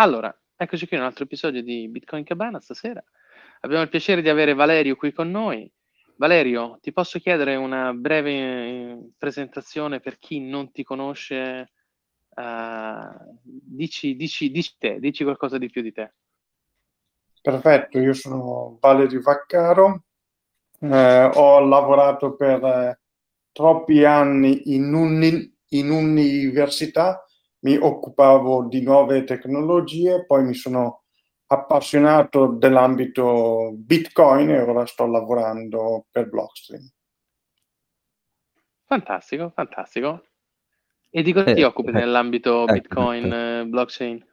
Allora, eccoci qui in un altro episodio di Bitcoin Cabana stasera. Abbiamo il piacere di avere Valerio qui con noi. Valerio, ti posso chiedere una breve eh, presentazione per chi non ti conosce? Uh, dici, dici, dici te, dici qualcosa di più di te. Perfetto, io sono Valerio Vaccaro, eh, ho lavorato per eh, troppi anni in, un, in un'università mi occupavo di nuove tecnologie, poi mi sono appassionato dell'ambito Bitcoin e ora sto lavorando per Blockstream. Fantastico, fantastico. E di cosa eh, ti occupi eh, nell'ambito ecco, Bitcoin, eh, blockchain?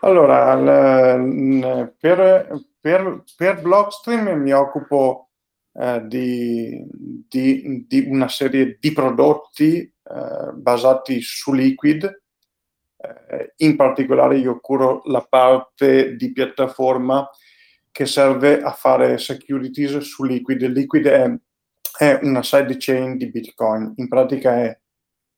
Allora, l- per, per, per, Blockstream mi occupo eh, di, di, di, una serie di prodotti eh, basati su Liquid. Eh, in particolare io curo la parte di piattaforma che serve a fare securities su Liquid. Liquid è, è una sidechain di Bitcoin, in pratica è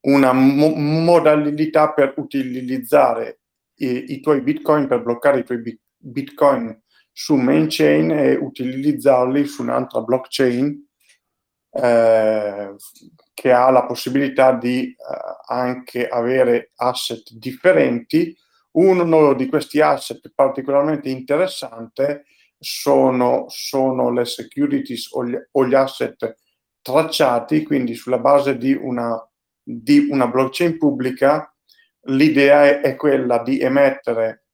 una mo- modalità per utilizzare i, i, tuoi Bitcoin, per bloccare i tuoi bi- Bitcoin su main chain e utilizzarli su un'altra blockchain eh, che ha la possibilità di eh, anche avere asset differenti. Uno di questi asset particolarmente interessante sono, sono le securities o gli, o gli, asset tracciati, quindi sulla base di una, di una blockchain pubblica l'idea è, è quella di emettere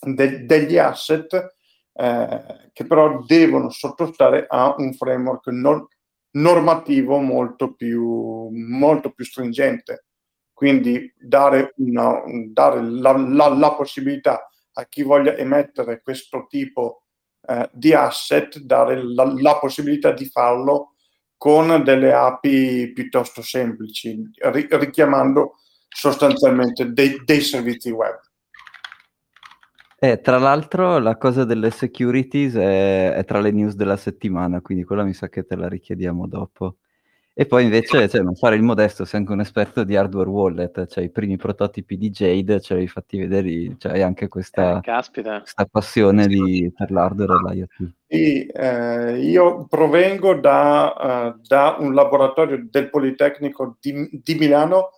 de, degli asset eh, che però devono sottostare a un framework non, normativo molto più, molto più stringente. Quindi dare, una, dare la, la, la, possibilità a chi voglia emettere questo tipo eh, di asset, dare la, la, possibilità di farlo con delle API piuttosto semplici, ri, richiamando sostanzialmente dei, dei servizi web. Eh, tra l'altro la cosa delle securities è, è, tra le news della settimana, quindi quella mi sa che te la richiediamo dopo. E poi invece, cioè, non fare il modesto, sei anche un esperto di hardware wallet, cioè i primi prototipi di Jade ce li hai fatti vedere, cioè hai anche questa, eh, questa passione di, per l'hardware e l'IoT. Sì, eh, io provengo da, uh, da, un laboratorio del Politecnico di, di Milano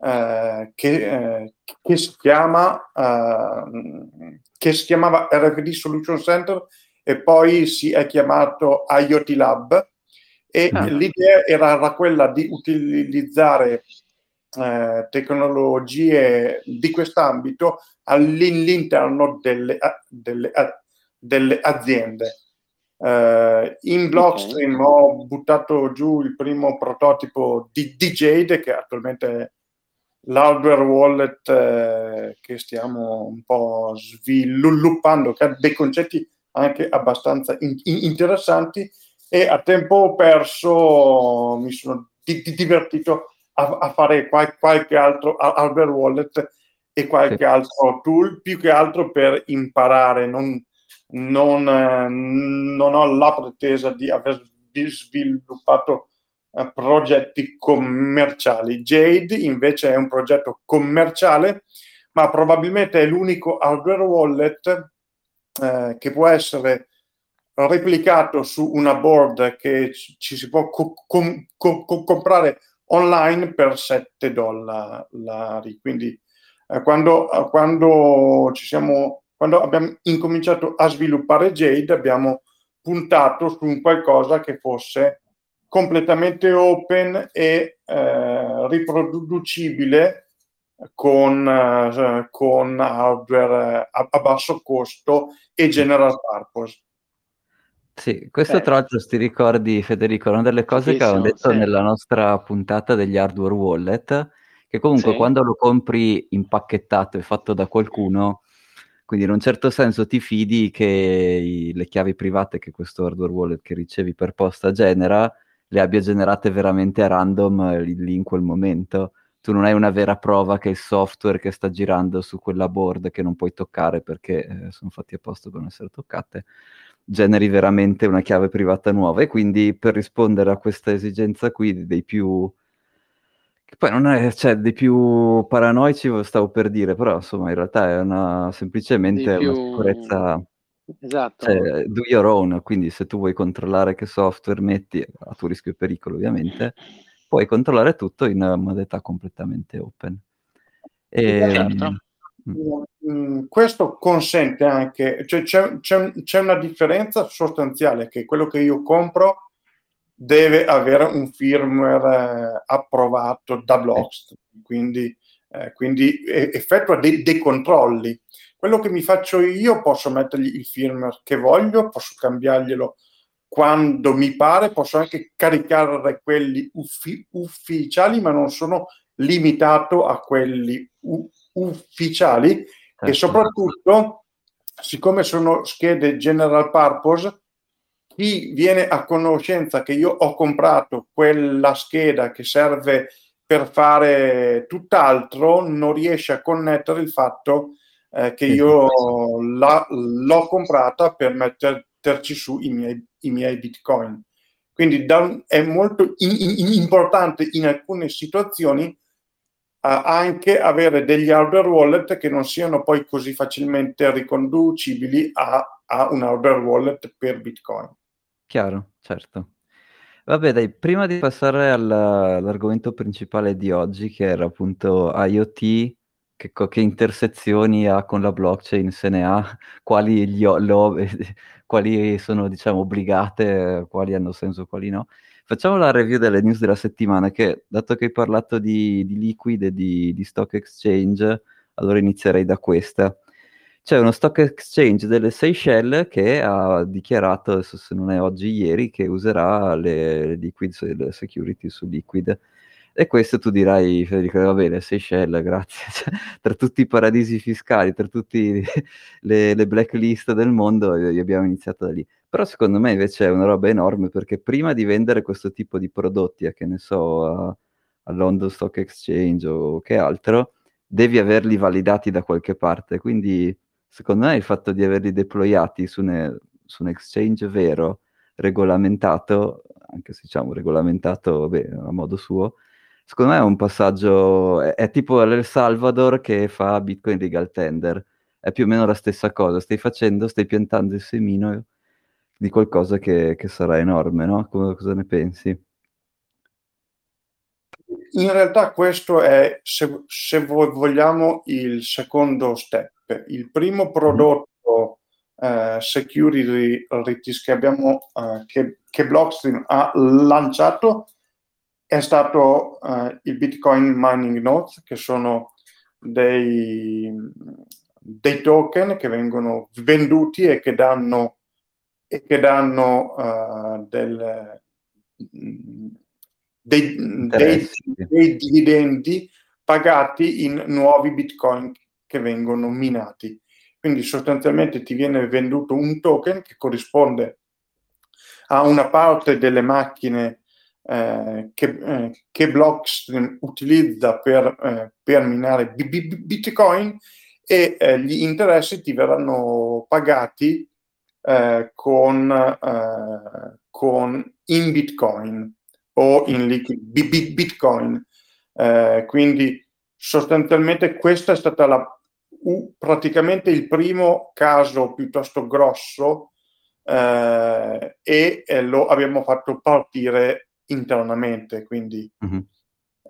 eh, che, eh, che, si chiama, eh, che si chiamava RFD Solution Center e poi si è chiamato IoT Lab e ah. l'idea era quella di utilizzare eh, tecnologie di quest'ambito all'interno delle, delle, delle aziende. Uh, in Blockstream okay. ho buttato giù il primo prototipo di, di Jade che attualmente l'hardware wallet eh, che stiamo un po' sviluppando, che ha dei concetti anche abbastanza in, in, interessanti e a tempo perso mi sono di, di divertito a, a fare qual, qualche altro hardware wallet e qualche sì. altro tool, più che altro per imparare. Non, non, eh, non ho la pretesa di aver sviluppato eh, progetti commerciali. Jade invece è un progetto commerciale, ma probabilmente è l'unico hardware wallet eh, che può essere replicato su una board che ci si può co- com- co- comprare online per 7 dollari. Quindi eh, quando, eh, quando, siamo, quando abbiamo incominciato a sviluppare Jade abbiamo puntato su un qualcosa che fosse completamente open e eh, riproducibile con, eh, con hardware a, a, basso costo e general purpose. Sì, questo eh. tra l'altro ti ricordi Federico, una delle cose che avevamo detto sì. nella nostra puntata degli hardware wallet, che comunque sì. quando lo compri impacchettato e fatto da qualcuno, quindi in un certo senso ti fidi che i, le chiavi private che questo hardware wallet che ricevi per posta genera le abbia generate veramente a random eh, lì in quel momento. Tu non hai una vera prova che il software che sta girando su quella board che non puoi toccare perché eh, sono fatti apposta per non essere toccate, generi veramente una chiave privata nuova. E quindi per rispondere a questa esigenza qui dei più Che poi non è, cioè, dei più paranoici, stavo per dire, però insomma in realtà è una, semplicemente più... una sicurezza... Esatto. Cioè, do your own, quindi se tu vuoi controllare che software metti, a tuo rischio e pericolo ovviamente, puoi controllare tutto in modalità completamente open. E, certo. Mm. mm. Questo consente anche, cioè c'è, c'è, c'è, una differenza sostanziale che quello che io compro deve avere un firmware eh, approvato da Blockstream, quindi, eh, quindi effettua dei, dei, controlli. Quello che mi faccio io posso mettergli il firmware che voglio, posso cambiarglielo quando mi pare, posso anche caricare quelli uffi- ufficiali, ma non sono limitato a quelli u- ufficiali certo. e soprattutto, siccome sono schede general purpose, chi viene a conoscenza che io ho comprato quella scheda che serve per fare tutt'altro, non riesce a connettere il fatto eh, che io la, l'ho comprata per metterci su i miei, i miei bitcoin. Quindi da, è molto in, in, importante in alcune situazioni anche avere degli hardware wallet che non siano poi così facilmente riconducibili a, a un hardware wallet per Bitcoin. Chiaro, certo. Vabbè, dai, prima di passare alla, all'argomento principale di oggi, che era appunto IoT, che, che, intersezioni ha con la blockchain, se ne ha, quali, gli, lo, quali sono, diciamo, obbligate, quali hanno senso, quali no. Facciamo la review delle news della settimana, che dato che hai parlato di, di liquid e di, di, stock exchange, allora inizierei da questa. C'è uno stock exchange delle Seychelles che ha dichiarato, se non è oggi, ieri, che userà le, le liquid, le security su liquid. E questo tu dirai, Federico, va bene, Seychelles, grazie. Cioè, tra tutti i paradisi fiscali, tra tutte le, le blacklist del mondo, abbiamo iniziato da lì. Però secondo me invece è una roba enorme perché prima di vendere questo tipo di prodotti, a che ne so, a, a London Stock Exchange o che altro, devi averli validati da qualche parte. Quindi secondo me il fatto di averli deployati su, ne, su un exchange vero, regolamentato, anche se diciamo regolamentato vabbè, a modo suo, secondo me è un passaggio, è, è tipo l'El Salvador che fa Bitcoin Legal Tender, è più o meno la stessa cosa, stai facendo, stai piantando il semino di qualcosa che, che sarà enorme, no? Come, cosa ne pensi? In realtà questo è, se, se vogliamo, il secondo step. Il primo mm-hmm. prodotto eh, security che, abbiamo, eh, che, che Blockstream ha lanciato è stato eh, il Bitcoin Mining Notes, che sono dei, dei token che vengono venduti e che danno e che danno uh, del, dei, dei, dei, dividendi pagati in nuovi bitcoin che vengono minati. Quindi sostanzialmente ti viene venduto un token che corrisponde a una parte delle macchine eh, che, eh, che, Blockstream utilizza per, eh, per minare b- b- Bitcoin e eh, gli interessi ti verranno pagati eh, con, eh, con, in Bitcoin o in liquid Bitcoin. Eh, quindi sostanzialmente questa è stata la, uh, praticamente il primo caso piuttosto grosso eh, e lo abbiamo fatto partire internamente. Quindi mm-hmm.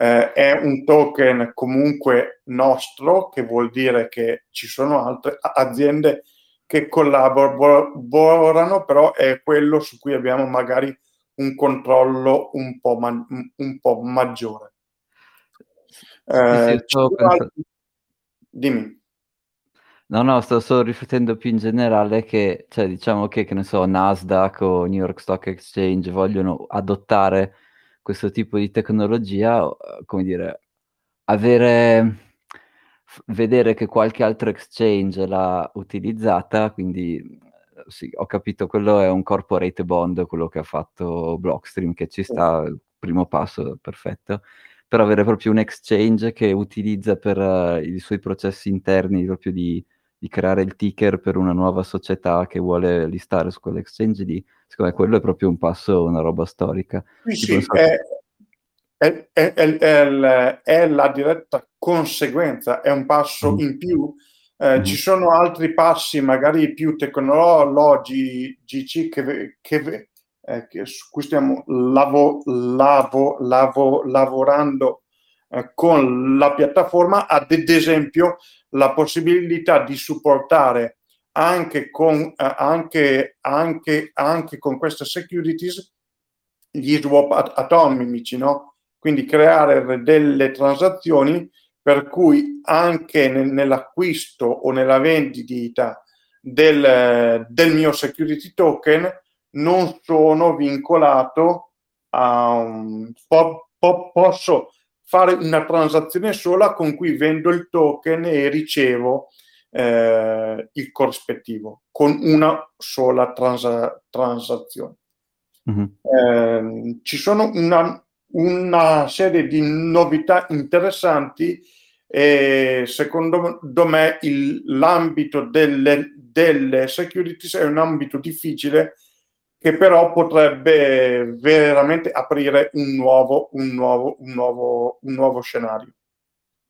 Eh, è un token comunque nostro, che vuol dire che ci sono altre aziende che collaborano, però è quello su cui abbiamo magari un controllo un po', ma- un po maggiore. Eh, sì, altri... Dimmi. No, no, sto solo riflettendo più in generale che, cioè, diciamo che, che ne so, Nasdaq o New York Stock Exchange vogliono adottare questo tipo di tecnologia, come dire, avere vedere che qualche altro exchange l'ha utilizzata, quindi sì, ho capito, quello è un corporate bond, quello che ha fatto Blockstream, che ci sta, il primo passo, perfetto. Per avere proprio un exchange che utilizza per uh, i suoi processi interni, proprio di, di, creare il ticker per una nuova società che vuole listare su quell'exchange lì, secondo me quello è proprio un passo, una roba storica. Sì, sì, è, è, è, è, è, la diretta conseguenza, è un passo mm. in più. Eh, mm. Ci sono altri passi, magari più tecnologici, che, che, eh, che su cui stiamo lavo, lavo, lavo, lavorando eh, con la piattaforma, ad esempio la possibilità di supportare anche con, eh, anche, anche, anche con queste securities gli swap at- atomici, no? Quindi creare delle transazioni per cui anche nel, nell'acquisto o nella vendita del, del, mio security token non sono vincolato a un po, po, posso fare una transazione sola con cui vendo il token e ricevo eh, il corrispettivo con una sola transa- transazione. Mm-hmm. Eh, ci sono una, una, serie di novità interessanti e secondo me il, l'ambito delle, delle securities è un ambito difficile che però potrebbe veramente aprire un nuovo, un nuovo, un nuovo, un nuovo scenario.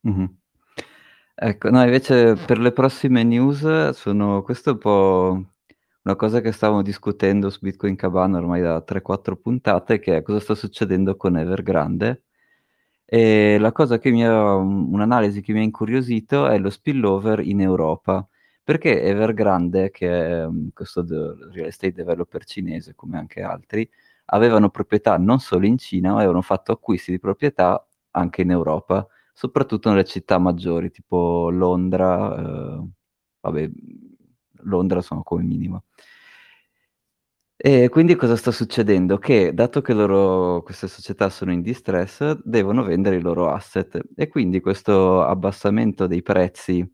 Mm-hmm. Ecco, no, invece per le prossime news sono questo è un po' una cosa che stavamo discutendo su Bitcoin Cabana ormai da 3-4 puntate, che è cosa sta succedendo con Evergrande. E la cosa che mi ha, un'analisi che mi ha incuriosito è lo spillover in Europa, perché Evergrande, che è um, questo real estate developer cinese come anche altri, avevano proprietà non solo in Cina, ma avevano fatto acquisti di proprietà anche in Europa soprattutto nelle città maggiori, tipo Londra, eh, vabbè, Londra sono come minimo. E quindi cosa sta succedendo? Che dato che loro, queste società sono in distress, devono vendere i loro asset e quindi questo abbassamento dei prezzi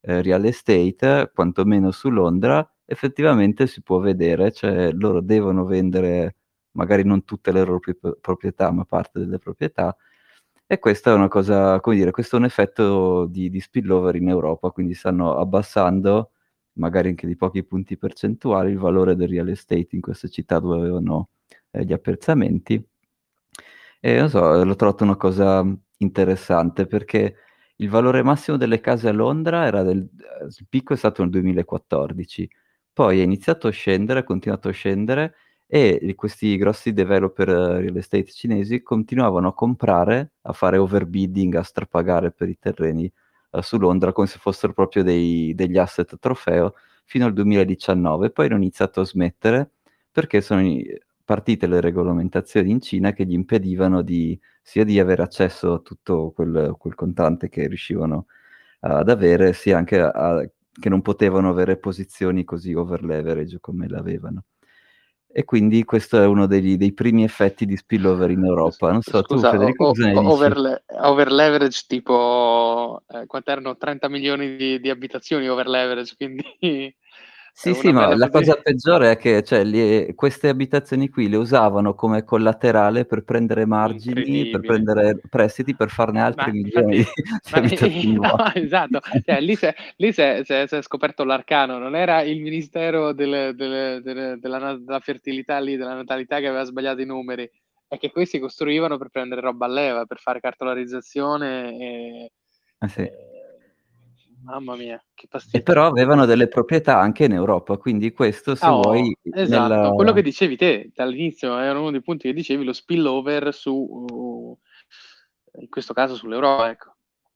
eh, real estate, quantomeno su Londra, effettivamente si può vedere, cioè loro devono vendere magari non tutte le loro proprietà, ma parte delle proprietà, e questa è una cosa, come dire, questo è un effetto di, di spillover in Europa, quindi stanno abbassando, magari anche di pochi punti percentuali, il valore del real estate in queste città dove avevano eh, gli apprezzamenti. E non so, l'ho trovato una cosa interessante perché il valore massimo delle case a Londra era del, il picco è stato nel 2014, poi è iniziato a scendere, ha continuato a scendere e questi grossi developer eh, real estate cinesi continuavano a comprare, a fare overbidding, a strapagare per i terreni uh, su Londra come se fossero proprio dei, degli asset trofeo fino al 2019, poi hanno iniziato a smettere perché sono partite le regolamentazioni in Cina che gli impedivano di, sia di avere accesso a tutto quel, quel contante che riuscivano ad avere, sia anche a, a, che non potevano avere posizioni così over leverage come l'avevano. E quindi questo è uno degli, dei primi effetti di spillover in Europa. Non so, Scusa, tu Federico o, cosa ne over, over leverage tipo, eh, quanto erano 30 milioni di, di abitazioni over leverage, quindi sì, sì, ma la cosa peggiore è che cioè, li, queste abitazioni qui le usavano come collaterale per prendere margini, per prendere prestiti, per farne altri ma, milioni infatti, di ma, no, esatto, cioè, lì, si è scoperto l'arcano, non era il Ministero del, del, del, della, della, fertilità lì, della natalità che aveva sbagliato i numeri, è che questi costruivano per prendere roba a leva, per fare cartolarizzazione e... Ah, sì. e Mamma mia, che fastidio. E però avevano delle proprietà anche in Europa, quindi questo se oh, vuoi... Esatto, nella... quello che dicevi te dall'inizio era uno dei punti che dicevi, lo spillover su, in questo caso sull'Europa, ecco.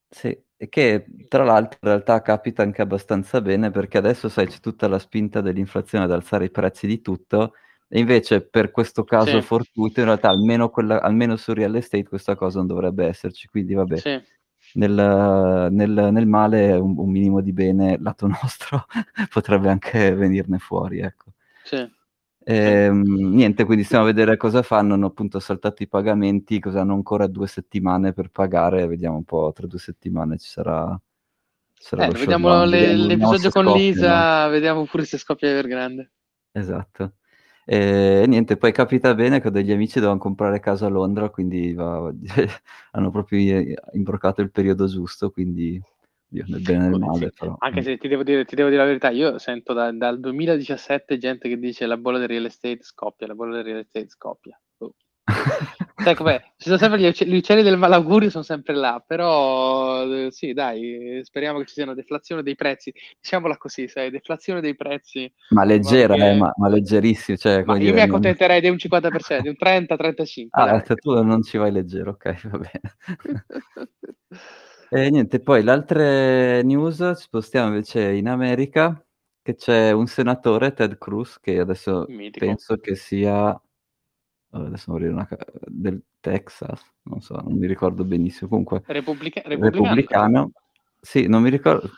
Sì, e che tra l'altro in realtà capita anche abbastanza bene perché adesso sai c'è tutta la spinta dell'inflazione ad alzare i prezzi di tutto e invece per questo caso sì. fortuito in realtà almeno, quella, almeno su real estate questa cosa non dovrebbe esserci, quindi vabbè. Sì nel, nel, nel male un, un, minimo di bene lato nostro potrebbe anche venirne fuori, ecco. Sì. E, ehm, niente, quindi stiamo a vedere cosa fanno. Hanno appunto saltato i pagamenti, cosa hanno ancora due settimane per pagare. Vediamo un po', tra due settimane ci sarà. sarà eh, vediamo le, l'episodio con scoppia, Lisa, no? vediamo pure se scoppia Evergrande. Esatto. E niente, poi capita bene che degli amici dovevano comprare casa a Londra, quindi va, hanno proprio imbroccato il periodo giusto, quindi Dio, nel bene e nel male. Però. Anche se ti devo, dire, ti devo dire la verità, io sento da, dal 2017 gente che dice la bolla del real estate scoppia, la bolla del real estate scoppia. Com'è? Ci sono sempre gli, uccelli, gli uccelli del malaugurio, sono sempre là, però eh, sì, dai, speriamo che ci sia una deflazione dei prezzi, diciamola così, sai, deflazione dei prezzi. Ma leggera, che... eh, ma, ma, leggerissimo. Cioè, ma io dire, mi accontenterei non... di un 50%, di un 30-35%. Ah, tu non ci vai leggero, ok, va bene. e niente, poi le altre news ci spostiamo invece in America, che c'è un senatore, Ted Cruz, che adesso Mitico. penso che sia adesso vorrei una, del Texas, non so, non mi ricordo benissimo. Comunque, Repubblica- repubblicano. repubblicano. Sì, non mi ricordo.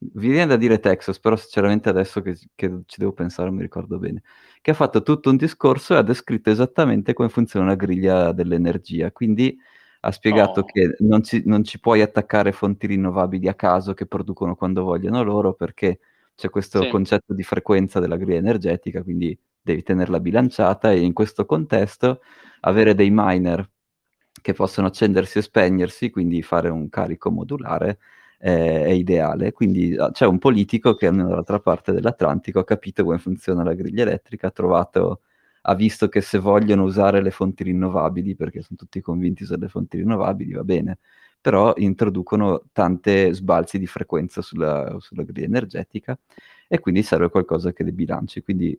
Vi viene da dire Texas, però sinceramente adesso che, che, ci devo pensare non mi ricordo bene. Che ha fatto tutto un discorso e ha descritto esattamente come funziona la griglia dell'energia. Quindi ha spiegato oh. che non ci, non ci, puoi attaccare fonti rinnovabili a caso che producono quando vogliono loro, perché c'è questo sì. concetto di frequenza della griglia energetica, quindi devi tenerla bilanciata e in questo contesto avere dei miner che possono accendersi e spegnersi, quindi fare un carico modulare eh, è ideale. Quindi ah, c'è un politico che dall'altra parte dell'Atlantico ha capito come funziona la griglia elettrica, ha trovato ha visto che se vogliono usare le fonti rinnovabili, perché sono tutti convinti sulle fonti rinnovabili, va bene, però introducono tante sbalzi di frequenza sulla, sulla griglia energetica e quindi serve qualcosa che le bilanci. Quindi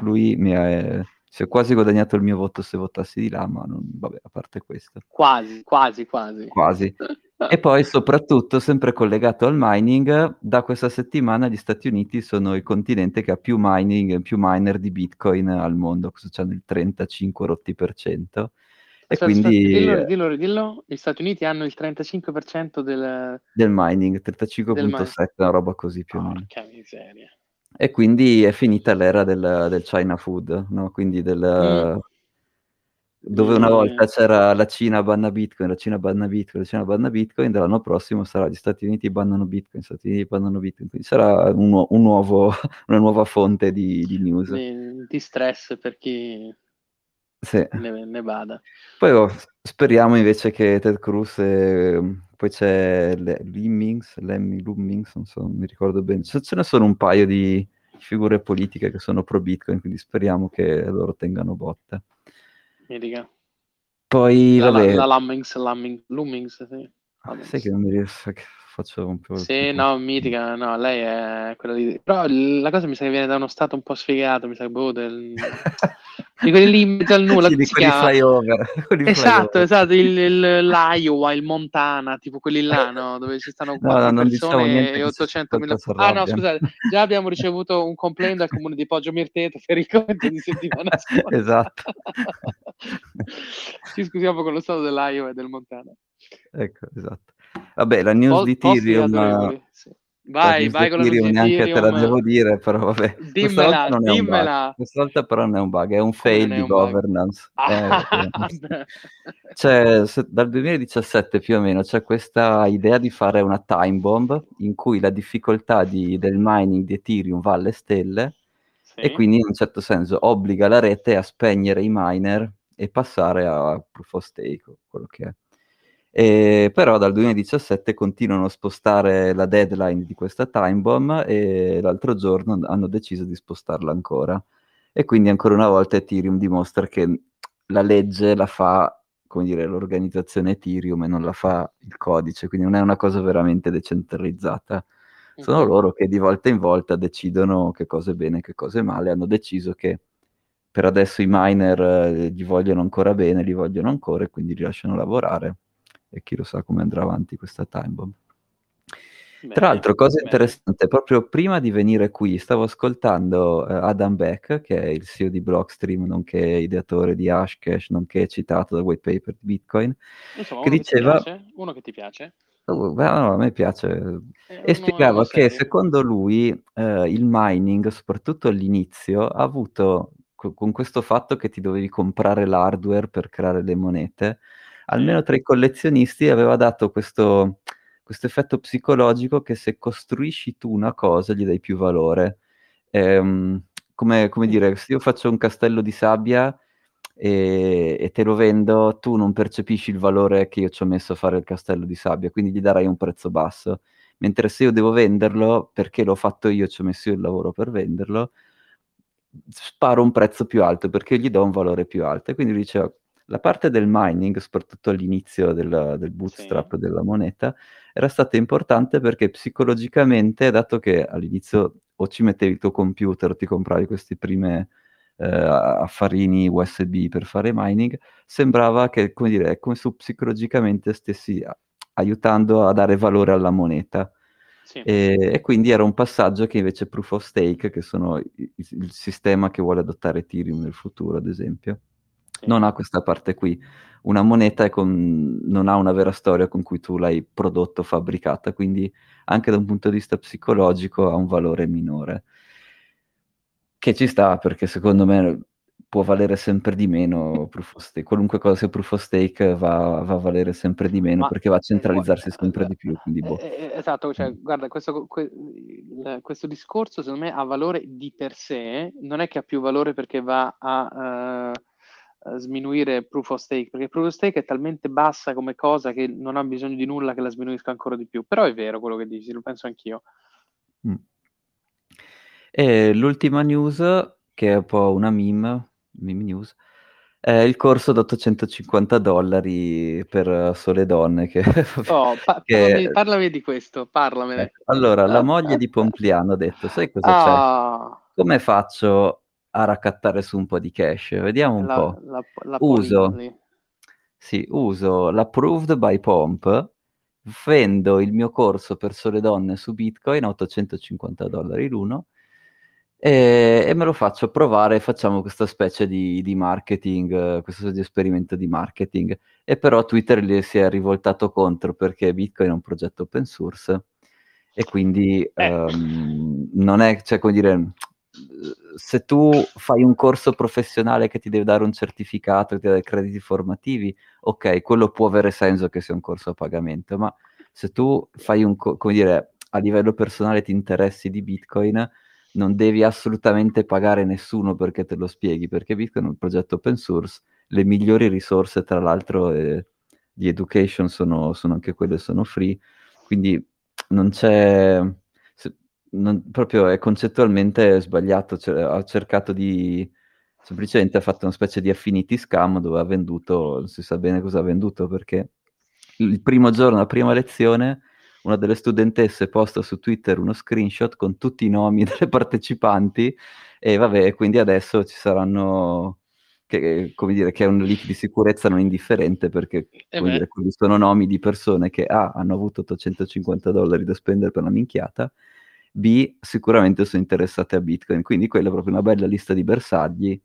lui mi ha, si è quasi guadagnato il mio voto se votassi di là, ma non, vabbè, a parte questo. Quasi, quasi, quasi. Quasi. e poi soprattutto, sempre collegato al mining, da questa settimana gli Stati Uniti sono il continente che ha più mining, più miner di Bitcoin al mondo, questo hanno il 35 rotti per cento. E aspetta, quindi... Dillo, dillo, dillo, gli Stati Uniti hanno il 35% del... Del mining, 35.7, una roba così più o meno. Porca miseria. E quindi è finita l'era del, del China food, no? Quindi del, mm. dove una volta c'era la Cina banna Bitcoin, la Cina banna Bitcoin, la Cina banna Bitcoin, dall'anno prossimo sarà gli Stati Uniti bannano Bitcoin, gli Stati Uniti bannano Bitcoin, quindi sarà un, un nuovo, una nuova fonte di, di news. Di, di, stress per chi sì. ne, ne vada. Poi oh, speriamo invece che Ted Cruz e poi c'è le, Lemmy Lummings, non so, non mi ricordo bene. Ce, ce ne sono un paio di figure politiche che sono pro Bitcoin, quindi speriamo che loro tengano botta. Medica. Poi, la, vabbè... La, la Lummings, Lummings, Lummings sì. Sai che non mi riesco, faccio un po'... Sì, no, mitica, no, lei è quella di... Però la cosa mi sa che viene da uno stato un po' sfigato, mi sa che boh, del... di quelli lì in mezzo al nulla, sì, di quelli flyover. esatto, flyover. esatto, il, il, l'Iowa, il Montana, tipo quelli là, no, dove ci stanno 4 no, no, diciamo persone e 800 mila... Ah no, scusate, già abbiamo ricevuto un complaint dal comune di Poggio Mirteto per il commento di settimana scorsa. esatto. ci scusiamo con lo stato dell'Iowa e del Montana. Ecco, esatto. Vabbè, la news di Tyrion... Vai, vai con la news neanche te la devo dire, però vabbè. Dimmela, non dimmela. Questa volta però non è un bug, è un fail di governance. Ah, eh, c'è, se, dal 2017 più o meno c'è questa idea di fare una time bomb in cui la difficoltà di, del mining di Ethereum va alle stelle sì. e quindi in un certo senso obbliga la rete a spegnere i miner e passare a proof of stake, quello che è. E, però dal 2017 continuano a spostare la deadline di questa time bomb e l'altro giorno hanno deciso di spostarla ancora. E quindi ancora una volta Ethereum dimostra che la legge la fa, come dire, l'organizzazione Ethereum e non la fa il codice, quindi non è una cosa veramente decentralizzata. Sono loro che di volta in volta decidono che cosa è bene e che cosa è male. Hanno deciso che per adesso i miner eh, gli vogliono ancora bene, li vogliono ancora e quindi li lasciano lavorare e chi lo sa come andrà avanti questa time bomb. Bene, Tra l'altro, cosa bene. interessante, proprio prima di venire qui stavo ascoltando uh, Adam Beck, che è il CEO di Blockstream, nonché ideatore di Hashcash, nonché citato dal white paper di Bitcoin, Insomma, che diceva... Che uno che ti piace? Oh, beh, no, a me piace. Eh, e spiegava che secondo lui uh, il mining, soprattutto all'inizio, ha avuto, co- con questo fatto che ti dovevi comprare l'hardware per creare le monete, almeno tra i collezionisti aveva dato questo, questo effetto psicologico che se costruisci tu una cosa gli dai più valore. Ehm, come, come, dire, se io faccio un castello di sabbia e, e, te lo vendo, tu non percepisci il valore che io ci ho messo a fare il castello di sabbia, quindi gli darai un prezzo basso. Mentre se io devo venderlo, perché l'ho fatto io, ci ho messo io il lavoro per venderlo, sparo un prezzo più alto perché gli do un valore più alto. E quindi diceva, la parte del mining, soprattutto all'inizio del, del bootstrap sì. della moneta, era stata importante perché psicologicamente, dato che all'inizio o ci mettevi il tuo computer, ti compravi questi prime eh, affarini USB per fare mining, sembrava che, come dire, è come se psicologicamente stessi aiutando a dare valore alla moneta. Sì. E, e, quindi era un passaggio che invece Proof of Stake, che sono il, il sistema che vuole adottare Ethereum nel futuro, ad esempio, non ha questa parte qui. Una moneta con... non ha una vera storia con cui tu l'hai prodotto, fabbricata, quindi anche da un punto di vista psicologico ha un valore minore. Che ci sta perché secondo me può valere sempre di meno proof of stake. Qualunque cosa sia proof of stake va, va a valere sempre di meno Ma, perché va a centralizzarsi sempre di più. Quindi, boh. Eh, eh, esatto, cioè, guarda, questo, questo, discorso secondo me ha valore di per sé, non è che ha più valore perché va a... Uh, sminuire proof of stake, perché proof of stake è talmente bassa come cosa che non ha bisogno di nulla che la sminuisca ancora di più. Però è vero quello che dici, lo penso anch'io. Mm. E l'ultima news, che è un po' una meme, meme news, è il corso da 850 dollari per sole donne. Che, oh, pa- che... Parlami, parlami, di questo, parlamene. Ecco, allora, la moglie di Pompliano ha detto, sai cosa ah. c'è? Come faccio a raccattare su un po' di cash. Vediamo un la, po'. La, la uso, sì, uso l'approved by Pomp, vendo il mio corso per sole donne su Bitcoin a 850 dollari l'uno e, e, me lo faccio provare, facciamo questa specie di, di marketing, questo specie di esperimento di marketing. E però Twitter gli si è rivoltato contro perché Bitcoin è un progetto open source e quindi eh. um, non è, cioè, come dire, se tu fai un corso professionale che ti deve dare un certificato, ti dà crediti formativi, ok, quello può avere senso che sia un corso a pagamento, ma se tu fai un, come dire, a livello personale ti interessi di Bitcoin, non devi assolutamente pagare nessuno perché te lo spieghi, perché Bitcoin è un progetto open source, le migliori risorse tra l'altro eh, di education sono, sono anche quelle, sono free, quindi non c'è non, proprio è concettualmente sbagliato, cioè, ha cercato di semplicemente ha fatto una specie di affinity scam dove ha venduto, non si sa bene cosa ha venduto perché il primo giorno, la prima lezione, una delle studentesse posta su Twitter uno screenshot con tutti i nomi delle partecipanti e vabbè, quindi adesso ci saranno che, come dire, che è un leak di sicurezza non indifferente perché eh dire, sono nomi di persone che A hanno avuto 850 dollari da spendere per una minchiata B sicuramente sono interessate a Bitcoin, quindi quella è proprio una bella lista di bersagli.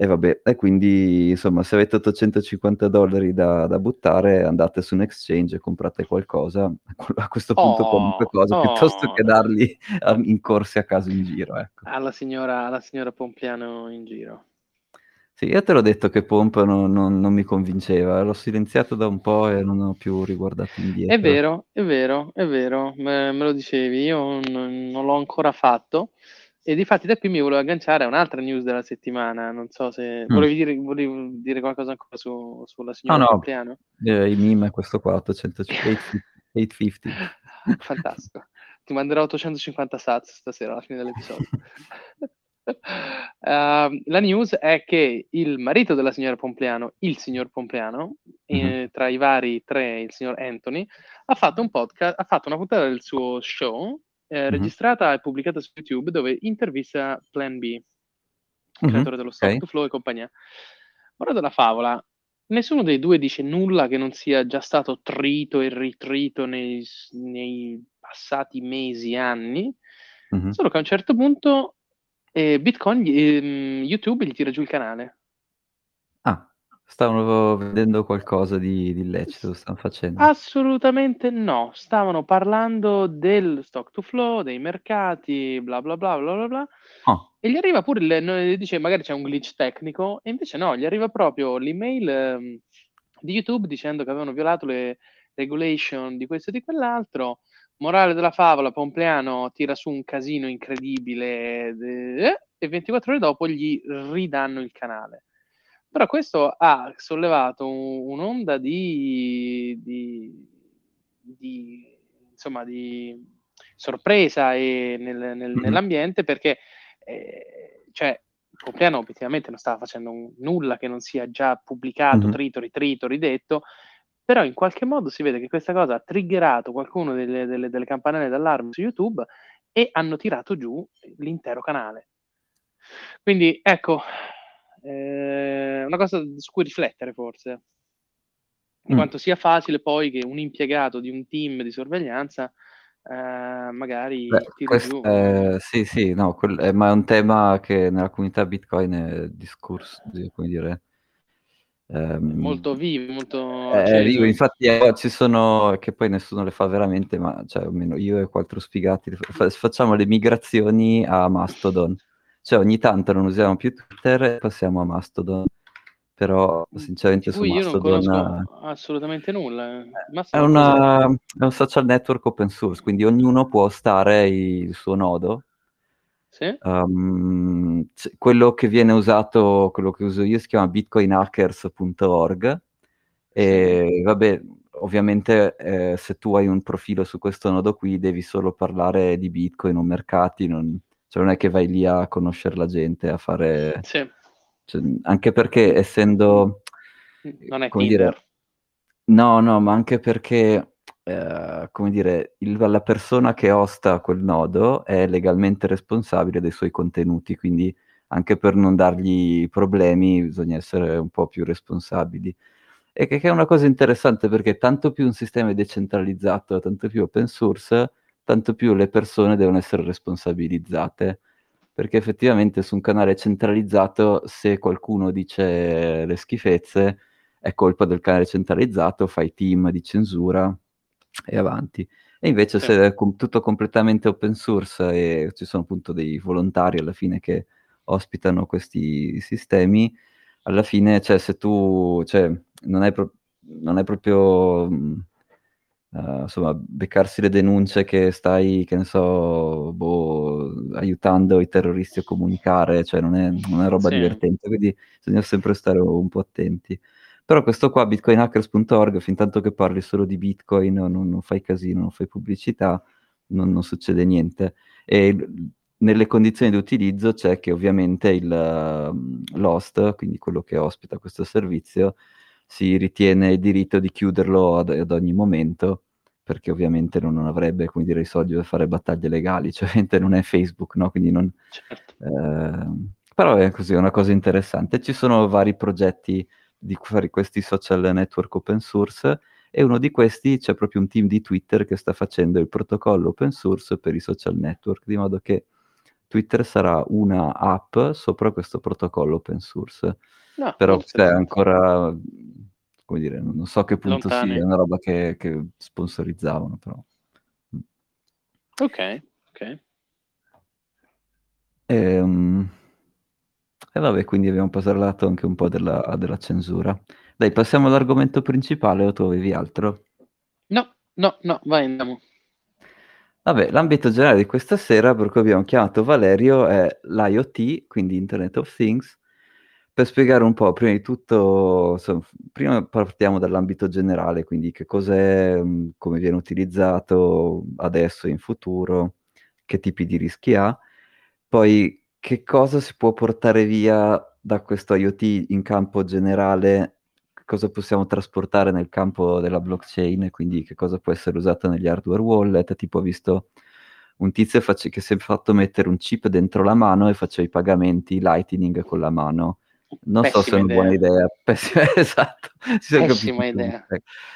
E vabbè, e quindi insomma, se avete 850 dollari da, da buttare, andate su un exchange e comprate qualcosa. A questo punto, oh, qualunque cosa, oh. piuttosto che darli in corsi a caso in giro. Ecco. Alla, signora, alla signora Pompiano in giro. Sì, io te l'ho detto che Pomp non, non, non, mi convinceva, l'ho silenziato da un po' e non ho più riguardato indietro. È vero, è vero, è vero, me, me lo dicevi, io non, non, l'ho ancora fatto e di fatti da qui mi volevo agganciare a un'altra news della settimana, non so se... Mm. Volevi, dire, volevi dire qualcosa ancora su, sulla signora no, no. Eh, il meme è questo qua, 850. 850. Fantastico. Ti manderò 850 sats stasera alla fine dell'episodio. Uh, la news è che il marito della signora Pompliano, il signor Pompliano, mm-hmm. eh, tra i vari tre, il signor Anthony, ha fatto un podcast, ha fatto una puntata del suo show, eh, mm-hmm. registrata e pubblicata su YouTube, dove intervista Plan B, mm-hmm. creatore dello Stock okay. to Flow e compagnia. Ora della favola, nessuno dei due dice nulla che non sia già stato trito e ritrito nei, nei passati mesi, anni, mm-hmm. solo che a un certo punto e Bitcoin, ehm, YouTube gli tira giù il canale. Ah, stavano vedendo qualcosa di, di illecito, stanno facendo? Assolutamente no, stavano parlando del stock to flow, dei mercati, bla bla bla bla bla bla. Oh. E gli arriva pure, il, dice magari c'è un glitch tecnico, e invece no, gli arriva proprio l'email eh, di YouTube dicendo che avevano violato le regulation di questo e di quell'altro Morale della favola, Pompleano tira su un casino incredibile e 24 ore dopo gli ridanno il canale. Però questo ha sollevato un, un'onda di, di, di, insomma, di sorpresa nel, nel, mm-hmm. nell'ambiente perché eh, cioè, Compliano obiettivamente non stava facendo un, nulla che non sia già pubblicato, mm-hmm. tritori, tritori, detto, però in qualche modo si vede che questa cosa ha triggerato qualcuno delle, delle, delle campanelle d'allarme su YouTube e hanno tirato giù l'intero canale. Quindi ecco, eh, una cosa su cui riflettere forse, di mm. quanto sia facile poi che un impiegato di un team di sorveglianza eh, magari Beh, questo, eh, sì, sì, no, quel, eh, ma è un tema che nella comunità Bitcoin è discorso, come dire, ehm, molto vivo, molto eh, vivo. Infatti eh, ci sono, che poi nessuno le fa veramente, ma cioè, almeno io e quattro sfigati fa, facciamo le migrazioni a Mastodon. Cioè ogni tanto non usiamo più Twitter e passiamo a Mastodon però sinceramente su Mastodon io non assolutamente nulla eh. è, una, è, un social network open source quindi ognuno può stare il suo nodo sì. um, quello che viene usato quello che uso io si chiama bitcoinhackers.org e vabbè ovviamente eh, se tu hai un profilo su questo nodo qui devi solo parlare di bitcoin o mercati non, cioè non è che vai lì a conoscere la gente a fare sì. cioè, anche perché essendo... Non è come dire, No, no, ma anche perché, eh, come dire, il, la persona che osta quel nodo è legalmente responsabile dei suoi contenuti, quindi anche per non dargli problemi bisogna essere un po' più responsabili. E che, che è una cosa interessante perché tanto più un sistema è decentralizzato, tanto più open source, tanto più le persone devono essere responsabilizzate perché effettivamente su un canale centralizzato se qualcuno dice le schifezze è colpa del canale centralizzato, fai team di censura e avanti. E invece se è com- tutto completamente open source e ci sono appunto dei volontari alla fine che ospitano questi sistemi, alla fine, cioè, se tu, cioè, non è, pro- non è proprio Uh, insomma, beccarsi le denunce che stai, che ne so, boh, aiutando i terroristi a comunicare, cioè non è, non è roba sì. divertente, quindi bisogna sempre stare un po' attenti. Però questo qua, bitcoinhackers.org, fin tanto che parli solo di bitcoin, non, non fai casino, non fai pubblicità, non, non, succede niente. E nelle condizioni di utilizzo c'è che ovviamente il, uh, l'host, quindi quello che ospita questo servizio, si ritiene il diritto di chiuderlo ad, ad ogni momento perché ovviamente non, non, avrebbe come dire, i soldi per fare battaglie legali, cioè ovviamente non è Facebook, no? Quindi non, certo. eh, però è così, è una cosa interessante. Ci sono vari progetti di fare questi social network open source e uno di questi c'è proprio un team di Twitter che sta facendo il protocollo open source per i social network, di modo che Twitter sarà una app sopra questo protocollo open source. No, Però è ancora, come dire, non so a che punto Lontane. sia, è una roba che, che sponsorizzavano però. Ok, ok. E, um, e vabbè, quindi abbiamo parlato anche un po' della, della censura. Dai, passiamo all'argomento principale o tu avevi altro? No, no, no, vai, andiamo. Vabbè, l'ambito generale di questa sera, per cui abbiamo chiamato Valerio, è l'IoT, quindi Internet of Things, per spiegare un po', prima di tutto, insomma, prima partiamo dall'ambito generale, quindi che cos'è, mm, come viene utilizzato adesso e in futuro, che tipi di rischi ha, poi che cosa si può portare via da questo IoT in campo generale? Cosa possiamo trasportare nel campo della blockchain, quindi che cosa può essere usato negli hardware wallet, tipo ho visto un tizio face- che si è fatto mettere un chip dentro la mano e faceva i pagamenti Lightning con la mano. Non Pessima so se è una buona idea, Pessima, esatto. Pessima idea.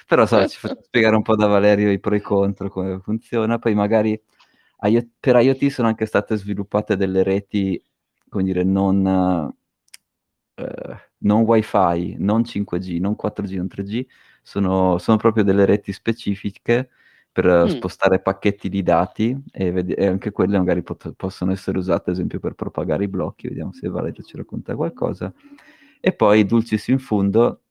Però so, ci faccio spiegare un po' da Valerio i pro e i contro, come funziona, poi magari per IoT sono anche state sviluppate delle reti, come dire, non eh, non wifi, non 5G, non 4G, non 3G, sono, sono proprio delle reti specifiche per mm. spostare pacchetti di dati e, ved- e anche quelle magari pot- possono essere usate ad esempio per propagare i blocchi, vediamo se Valerio ci racconta qualcosa. E poi, dulcis in fundo,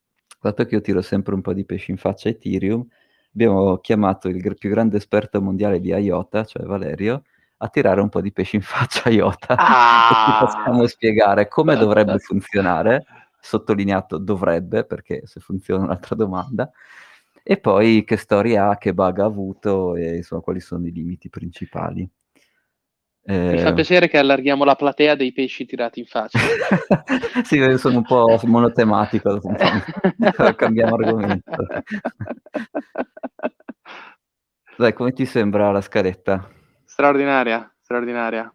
dato che io tiro sempre un po' di pesci in faccia a Ethereum, abbiamo chiamato il più grande esperto mondiale di IOTA, cioè Valerio, a tirare un po' di pesci in faccia a IOTA ah! e possiamo spiegare come dovrebbe funzionare, sottolineato dovrebbe, perché se funziona un'altra domanda, e poi che storia ha, che bug ha avuto e insomma quali sono i limiti principali. Mi fa piacere che allarghiamo la platea dei pesci tirati in faccia. sì, io sono un po' monotematico, cambiamo argomento. Dai, come ti sembra la scaletta? Straordinaria, straordinaria.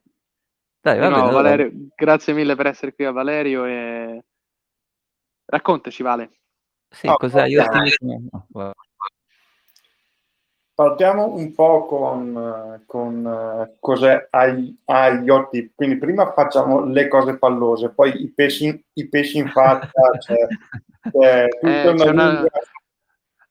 Dai, va no, bene, Valerio, grazie mille per essere qui a Valerio e raccontaci, Vale. Sì, oh, cos'è? Io sto... Partiamo un po' con, con uh, cos'è IoT. Quindi prima facciamo le cose pallose, poi i pesci, i pesci in faccia, cioè, cioè, eh, una una... Lunga...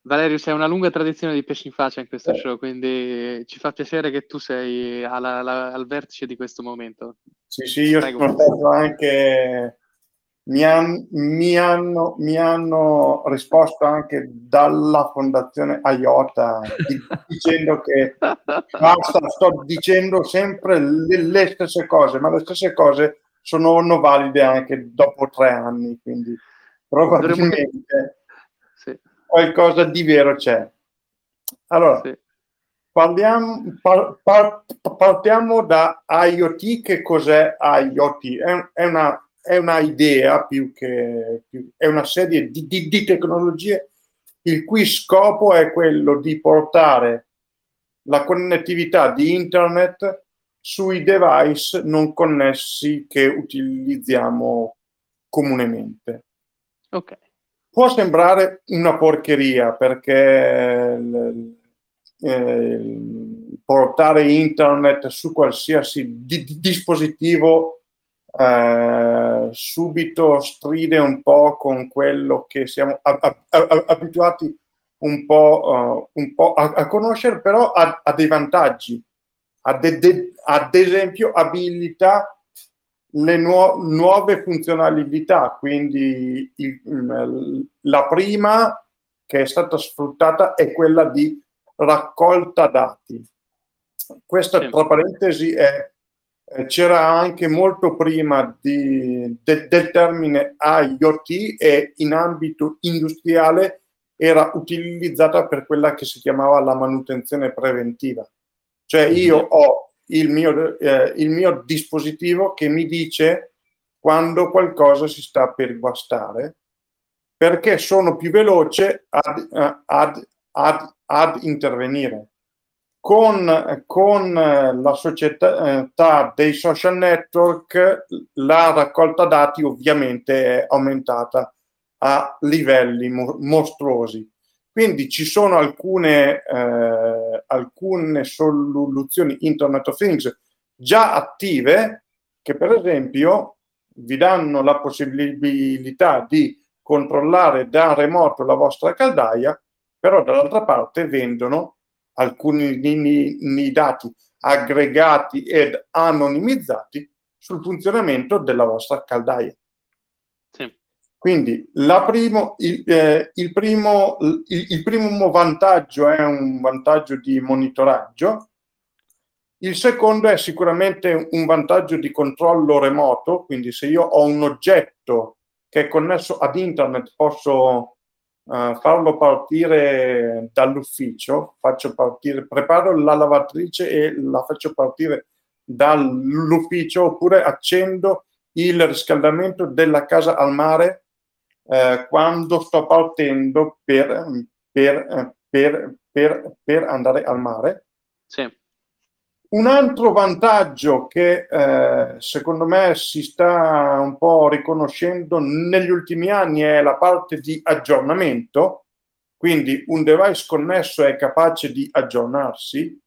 Valerio, sei una lunga tradizione di pesci in faccia in questo eh. show, quindi ci fa piacere che tu sei alla, alla, al vertice di questo momento. Sì, sì, io Prego. sono stato anche mi, han, mi, hanno, mi, hanno, risposto anche dalla fondazione IOTA dicendo che basta, sto dicendo sempre le, le, stesse cose, ma le stesse cose sono valide anche dopo tre anni, quindi probabilmente sì. qualcosa di vero c'è. Allora, sì. parliamo, par, par, partiamo da IoT, che cos'è IoT? È, è una è una idea più che più, è una serie di, di, di, tecnologie il cui scopo è quello di portare la connettività di internet sui device non connessi che utilizziamo comunemente. Ok. Può sembrare una porcheria perché eh, portare internet su qualsiasi di, dispositivo eh, subito stride un po' con quello che siamo a, a, a, abituati un po', uh, un po a, conoscere, però ha, dei vantaggi. Ad, de, ad esempio, abilita le nuo- nuove funzionalità. Quindi il, la prima che è stata sfruttata è quella di raccolta dati. Questa, tra parentesi, è c'era anche molto prima di, de, del termine IoT e in ambito industriale era utilizzata per quella che si chiamava la manutenzione preventiva. Cioè mhm. io ho il mio, eh, il mio dispositivo che mi dice quando qualcosa si sta per guastare perché sono più veloce ad, ad, ad, ad intervenire con, con la società dei social network la raccolta dati ovviamente è aumentata a livelli mo- mostruosi. Quindi ci sono alcune, eh, alcune soluzioni Internet of Things già attive che per esempio vi danno la possibilità di controllare da remoto la vostra caldaia, però dall'altra parte vendono alcuni ni, ni dati aggregati ed anonimizzati sul funzionamento della vostra caldaia. Sì. Quindi primo, il, eh, il, primo, il, il primo vantaggio è un vantaggio di monitoraggio, il secondo è sicuramente un vantaggio di controllo remoto, quindi se io ho un oggetto che è connesso ad internet posso uh, farlo partire dall'ufficio, partire, preparo la lavatrice e la faccio partire dall'ufficio oppure accendo il riscaldamento della casa al mare eh, quando sto partendo per, per, per, per, andare al mare. Sì. Un altro vantaggio che eh, secondo me si sta un po' riconoscendo negli ultimi anni è la parte di aggiornamento, quindi un device connesso è capace di aggiornarsi.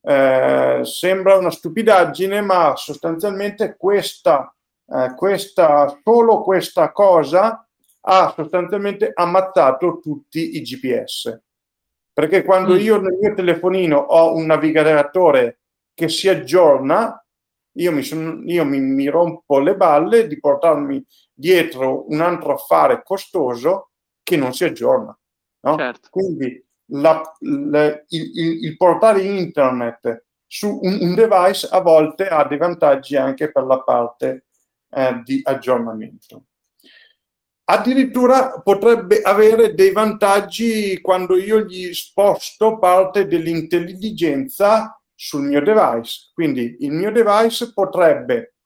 Eh, sembra una stupidaggine, ma sostanzialmente questa, eh, questa, solo questa cosa ha sostanzialmente ammazzato tutti i GPS. Perché quando mm. io nel mio telefonino ho un navigatore che si aggiorna, io, mi, son, io mi, mi, rompo le balle di portarmi dietro un altro affare costoso che non si aggiorna. No? Certo. Quindi la, la, il, il, il, portare internet su un, un, device a volte ha dei vantaggi anche per la parte eh, di aggiornamento. Addirittura potrebbe avere dei vantaggi quando io gli sposto parte dell'intelligenza sul mio device. Quindi il mio device potrebbe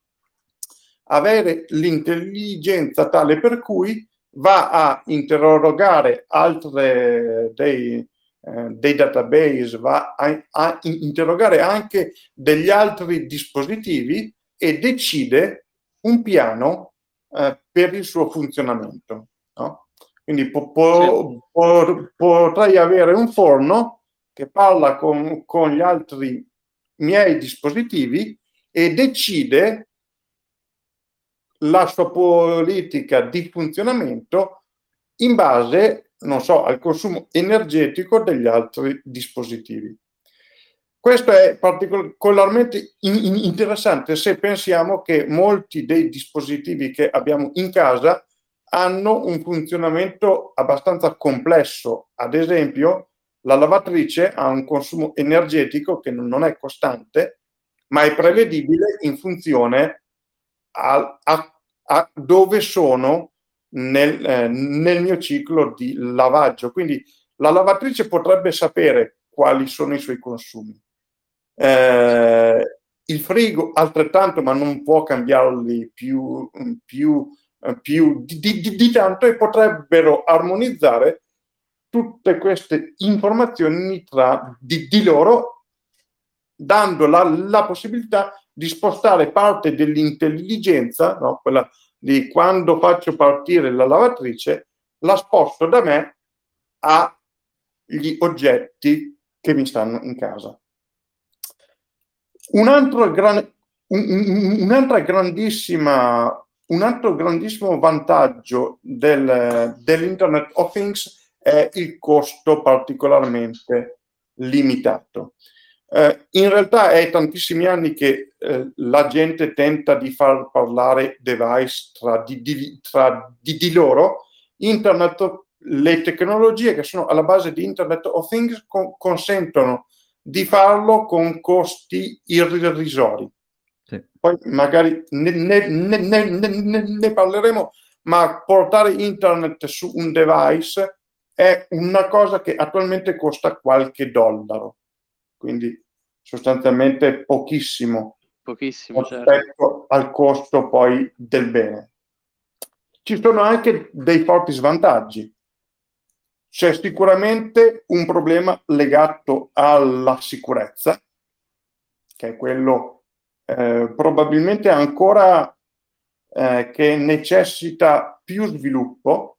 avere l'intelligenza tale per cui va a interrogare altre dei, eh, dei database, va a, a, interrogare anche degli altri dispositivi e decide un piano eh, per il suo funzionamento. No? Quindi po- po- po- potrei avere un forno che parla con, con gli altri miei dispositivi e decide la sua politica di funzionamento in base, non so, al consumo energetico degli altri dispositivi. Questo è particolarmente interessante se pensiamo che molti dei dispositivi che abbiamo in casa hanno un funzionamento abbastanza complesso. Ad esempio, la lavatrice ha un consumo energetico che non è costante, ma è prevedibile in funzione a, a, a dove sono nel, eh, nel mio ciclo di lavaggio. Quindi la lavatrice potrebbe sapere quali sono i suoi consumi. Eh, il frigo altrettanto, ma non può cambiarli più, più, più di, di, di, tanto e potrebbero armonizzare tutte queste informazioni tra di, di loro, dando la, la, possibilità di spostare parte dell'intelligenza, no? quella di quando faccio partire la lavatrice, la sposto da me agli oggetti che mi stanno in casa. Un altro gran, un, un'altra grandissima, un altro grandissimo vantaggio del, dell'Internet of Things è il costo particolarmente limitato. Eh, in realtà è tantissimi anni che eh, la gente tenta di far parlare device tra di, di, tra di, di loro. Internet, le tecnologie che sono alla base di Internet of Things con, consentono di farlo con costi irrisori. Sì. Poi magari ne, ne, ne, ne, parleremo, ma portare internet su un device è una cosa che attualmente costa qualche dollaro, quindi sostanzialmente pochissimo, pochissimo rispetto certo. al costo poi del bene. Ci sono anche dei forti svantaggi c'è sicuramente un problema legato alla sicurezza, che è quello eh, probabilmente ancora eh, che necessita più sviluppo.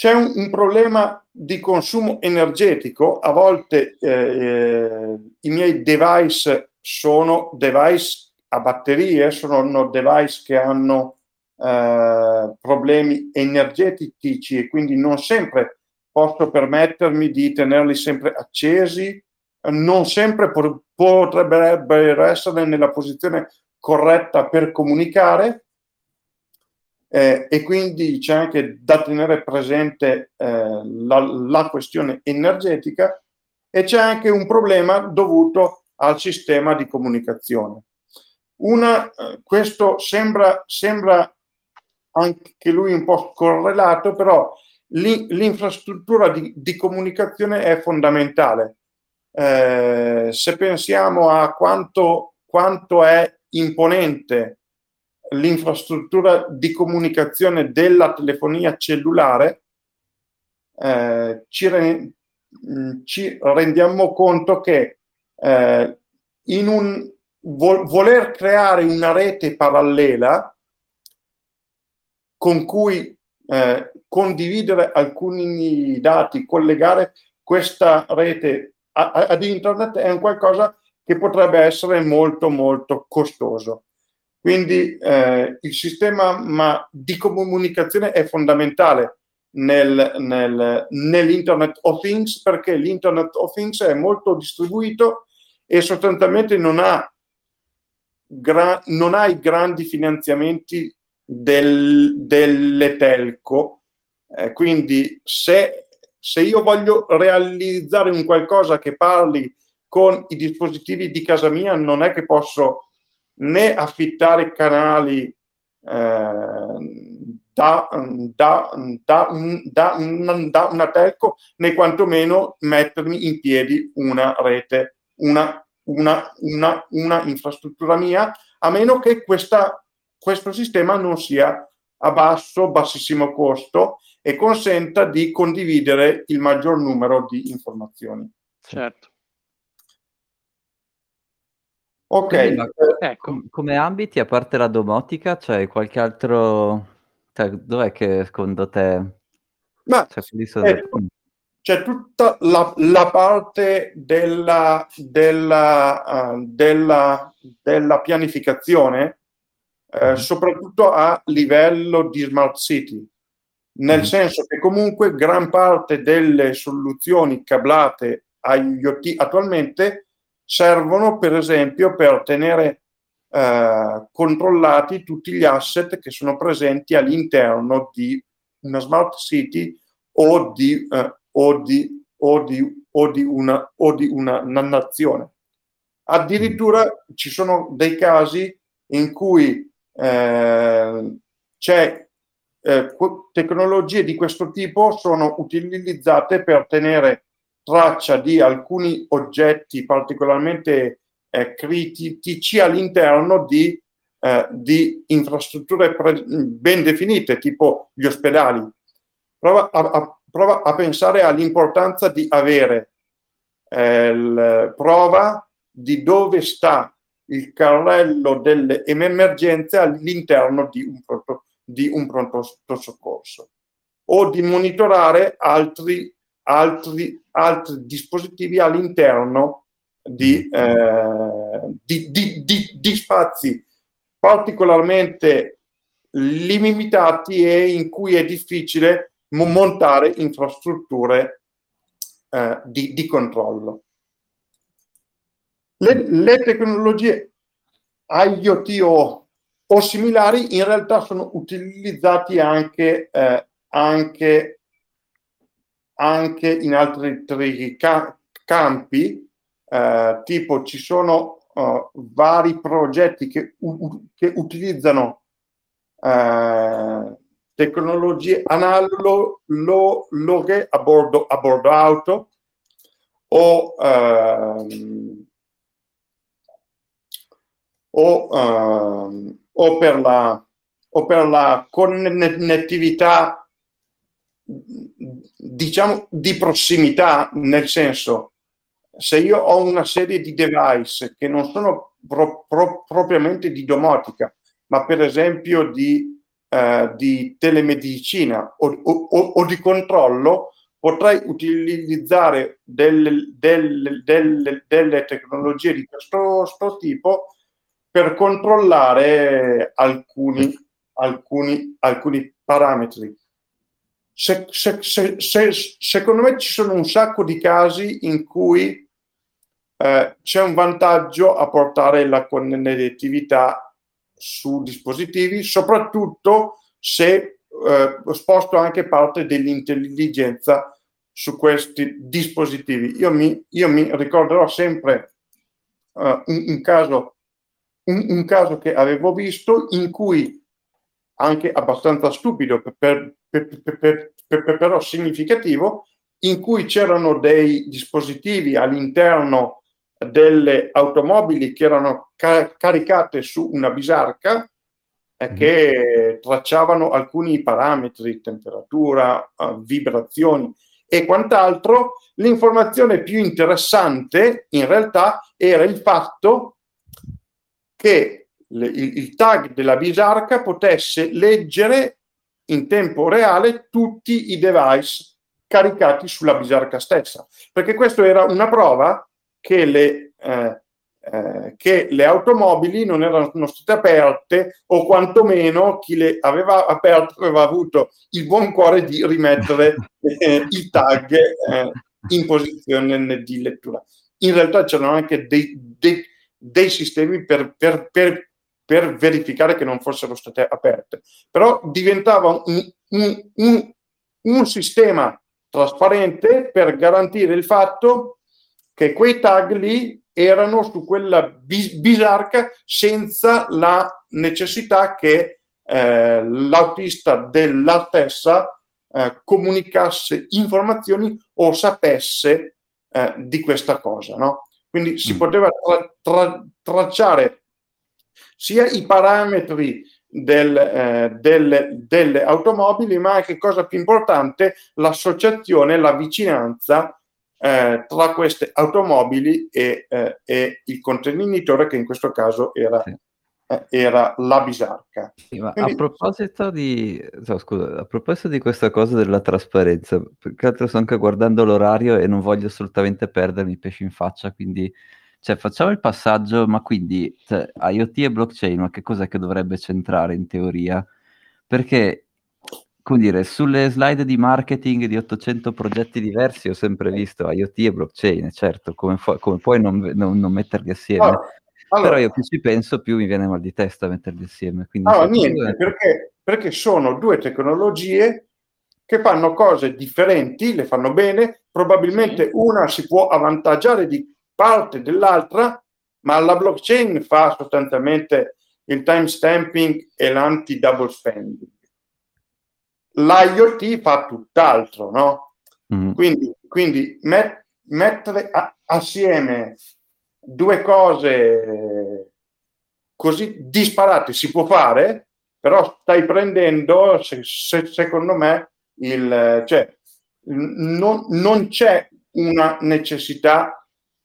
C'è un, un problema di consumo energetico, a volte eh, eh i miei device sono device a batterie, sono device che hanno eh, problemi energetici e quindi non sempre posso permettermi di tenerli sempre accesi, non sempre po- potrebbero essere nella posizione corretta per comunicare eh, e quindi c'è anche da tenere presente eh, la, la, questione energetica e c'è anche un problema dovuto al sistema di comunicazione. Una, eh, questo sembra, sembra anche lui un po' correlato, però l'infrastruttura di, di comunicazione è fondamentale. Eh, se pensiamo a quanto, quanto è imponente l'infrastruttura di comunicazione della telefonia cellulare, eh, ci, re, ci, rendiamo conto che eh, in un vo- voler creare una rete parallela con cui eh, condividere alcuni dati, collegare questa rete a, ad internet è un qualcosa che potrebbe essere molto molto costoso. Quindi eh, il sistema ma, di comunicazione è fondamentale nel, nel, nell'Internet of Things perché l'Internet of Things è molto distribuito e sostanzialmente non ha, gra- non ha i grandi finanziamenti del, delle telco. Eh, quindi se, se io voglio realizzare un qualcosa che parli con i dispositivi di casa mia, non è che posso né affittare canali eh, da, da, da, da, una telco né quantomeno mettermi in piedi una rete, una, una, una, una infrastruttura mia, a meno che questa, questo sistema non sia a basso, bassissimo costo e consenta di condividere il maggior numero di informazioni. Certo. Ok. Quindi, ecco. Come ambiti, a parte la domotica, c'è qualche altro... Cioè, dov'è che secondo te... Ma cioè, è, c'è tutta la, la parte della, della, uh, della, della pianificazione, eh, soprattutto a livello di smart city, nel mm. senso che comunque gran parte delle soluzioni cablate agli IoT attualmente servono per esempio per tenere eh, controllati tutti gli asset che sono presenti all'interno di una smart city o di, eh, o di, o di, o di, una, una, una nazione. Addirittura ci sono dei casi in cui eh, c'è eh, tecnologie di questo tipo sono utilizzate per tenere traccia di alcuni oggetti particolarmente eh, critici all'interno di, eh, di infrastrutture pre- ben definite, tipo gli ospedali. Prova a, a, prova a pensare all'importanza di avere eh, prova di dove sta il carrello delle emergenze all'interno di un pronto, di un pronto soccorso o di monitorare altri altri, altri dispositivi all'interno di, mm. eh, di, di, di, spazi particolarmente limitati e in cui è difficile montare infrastrutture eh, di, di, controllo. Le, le tecnologie IoT o, o, similari in realtà sono utilizzati anche, eh, anche anche in altri ca- campi, eh, tipo ci sono uh, vari progetti che, u- che utilizzano eh, tecnologie analoghe a bordo, a bordo auto o, ehm, o, ehm, o, per la, o per la connettività diciamo di prossimità, nel senso, se io ho una serie di device che non sono pro, pro, propriamente di domotica, ma per esempio di, eh, di telemedicina o, o, o, di controllo, potrei utilizzare delle, delle, delle, delle tecnologie di questo, tipo per controllare alcuni, alcuni, alcuni parametri se, se, se, secondo me ci sono un sacco di casi in cui eh, c'è un vantaggio a portare la connettività su dispositivi, soprattutto se eh, sposto anche parte dell'intelligenza su questi dispositivi. Io mi, io mi ricorderò sempre uh, un, un, caso, un, un, caso, che avevo visto in cui anche abbastanza stupido per, per, per, però significativo, in cui c'erano dei dispositivi all'interno delle automobili che erano ca- caricate su una bisarca eh, mm. che tracciavano alcuni parametri, temperatura, uh, vibrazioni e quant'altro. L'informazione più interessante in realtà era il fatto che il tag della bisarca potesse leggere in tempo reale tutti i device caricati sulla bisarca stessa, perché questa era una prova che le, eh, eh, che le automobili non erano state aperte o quantomeno chi le aveva aperte aveva avuto il buon cuore di rimettere eh, il tag eh, in posizione di lettura. In realtà c'erano anche dei, dei, dei sistemi per, per, per per verificare che non fossero state aperte. Però diventava un, un, un, un sistema trasparente per garantire il fatto che quei tag lì erano su quella bis- bisarca senza la necessità che eh, l'autista della stessa eh, comunicasse informazioni o sapesse eh, di questa cosa. No? Quindi si mm. poteva tra- tra- tracciare sia i parametri del, eh, delle, delle, automobili, ma anche cosa più importante, l'associazione, la vicinanza eh, tra queste automobili e, eh, e, il contenitore, che in questo caso era sì. Eh, era la bisarca. Sì, Quindi... a, proposito di... No, scusa, a proposito di questa cosa della trasparenza, perché altro sto anche guardando l'orario e non voglio assolutamente perdermi pesci in faccia, quindi cioè, facciamo il passaggio, ma quindi cioè, IoT e blockchain, ma che cos'è che dovrebbe centrare in teoria? Perché, come dire, sulle slide di marketing di 800 progetti diversi ho sempre visto IoT e blockchain, certo, come, fu- come puoi non, non, non metterli assieme? Oh allora, Però io più ci penso, più mi viene mal di testa metterli insieme. Allora, niente, perché, perché sono due tecnologie che fanno cose differenti, le fanno bene, probabilmente una si può avvantaggiare di parte dell'altra, ma la blockchain fa sostanzialmente il timestamping e l'anti-double spending. L'IoT fa tutt'altro, no? Mm. Quindi, quindi met- mettere a- assieme due cose così disparate si può fare, però stai prendendo, se, se, secondo me, il, cioè, non, non c'è una necessità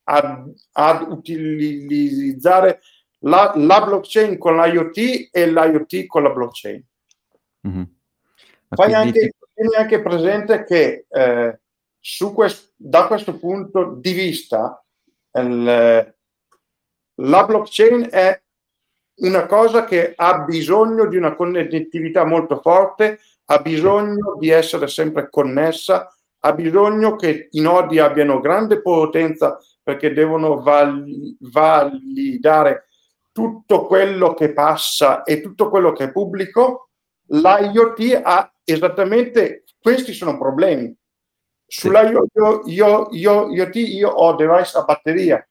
ad, ad utilizzare la, la, blockchain con l'IoT e l'IoT con la blockchain. Mm-hmm. Fai anche, tieni anche presente che eh, quest, da questo punto di vista il, la blockchain è una cosa che ha bisogno di una connettività molto forte, ha bisogno di essere sempre connessa, ha bisogno che i nodi abbiano grande potenza perché devono val- validare tutto quello che passa e tutto quello che è pubblico. L'IoT ha esattamente questi sono problemi. Sulla io, io, io, IoT io ho device a batteria,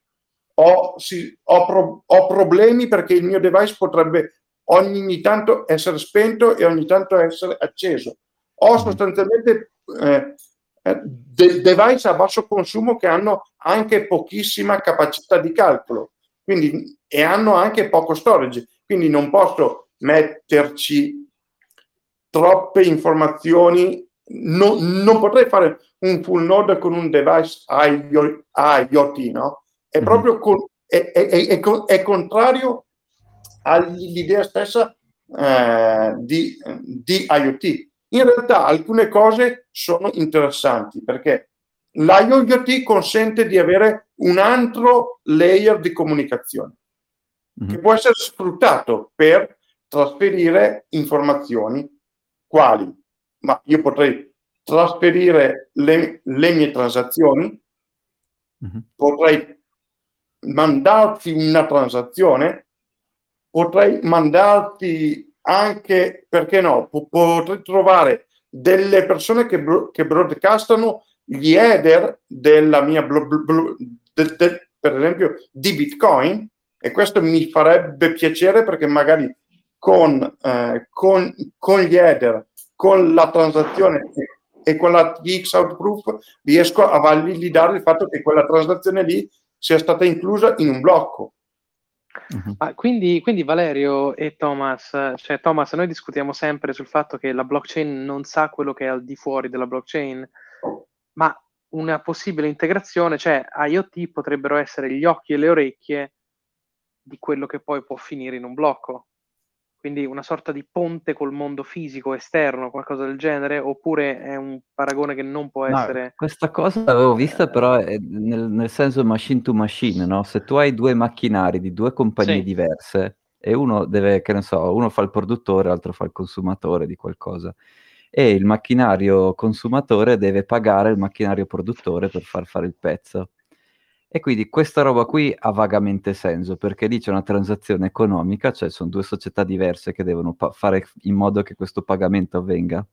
ho, sì, ho, pro, ho, problemi perché il mio device potrebbe ogni tanto essere spento e ogni tanto essere acceso. Ho mm-hmm. sostanzialmente eh, eh, de- device a basso consumo che hanno anche pochissima capacità di calcolo quindi, e hanno anche poco storage, quindi non posso metterci troppe informazioni, no, non potrei fare un full node con un device IoT, no? È mm-hmm. proprio con, è, è, è, è, contrario all'idea stessa eh, di, di IoT. In realtà alcune cose sono interessanti perché l'IoT consente di avere un altro layer di comunicazione mm-hmm. che può essere sfruttato per trasferire informazioni quali, ma io potrei trasferire le, le mie transazioni, mm-hmm. potrei mandarti una transazione, potrei mandarti anche, perché no, potrei trovare delle persone che, bro- che broadcastano gli header della mia, blo- blo- de- de- per esempio, di Bitcoin, e questo mi farebbe piacere perché magari con, eh, con, con gli header, con la transazione e con la TX Outproof riesco a validare il fatto che quella transazione lì sia stata inclusa in un blocco. Uh-huh. Ah, quindi, quindi, Valerio e Thomas, cioè Thomas, noi discutiamo sempre sul fatto che la blockchain non sa quello che è al di fuori della blockchain, ma una possibile integrazione, cioè IoT potrebbero essere gli occhi e le orecchie di quello che poi può finire in un blocco quindi una sorta di ponte col mondo fisico esterno, qualcosa del genere, oppure è un paragone che non può no, essere... Questa cosa l'avevo vista però nel, nel, senso machine to machine, no? Se tu hai due macchinari di due compagnie sì. diverse e uno deve, che ne so, uno fa il produttore, l'altro fa il consumatore di qualcosa e il macchinario consumatore deve pagare il macchinario produttore per far fare il pezzo. E quindi questa roba qui ha vagamente senso perché lì c'è una transazione economica, cioè sono due società diverse che devono pa- fare in modo che questo pagamento avvenga.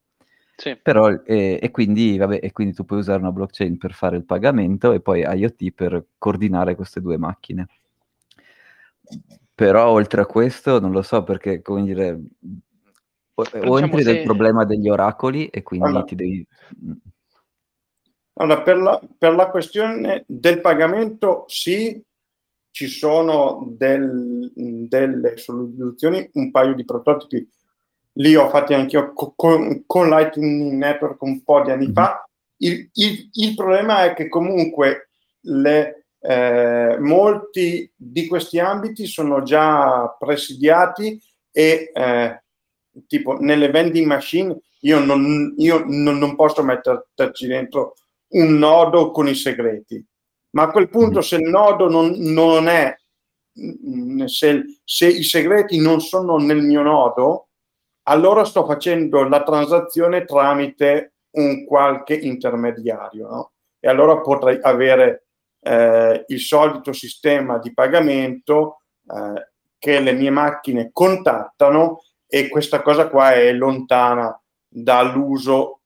Sì. Però, e, e, quindi, vabbè, e quindi tu puoi usare una blockchain per fare il pagamento e poi IoT per coordinare queste due macchine. Però oltre a questo non lo so perché, come dire, O, o entri se... nel problema degli oracoli e quindi allora, ti devi... Allora, per la, per la questione del pagamento, sì, ci sono del, delle soluzioni, un paio di prototipi. Lì ho fatti anche io con, con, Lightning Network un po' di anni mm-hmm. fa. Il, il, il, problema è che comunque le, eh, molti di questi ambiti sono già presidiati e eh, tipo nelle vending machine io non, io non, non posso metterci dentro un nodo con i segreti ma a quel punto mm. se il nodo non, non è, mm, se, se, i segreti non sono nel mio nodo, allora sto facendo la transazione tramite un qualche intermediario, no? E allora potrei avere eh, il solito sistema di pagamento eh, che le mie macchine contattano e questa cosa qua è lontana dall'uso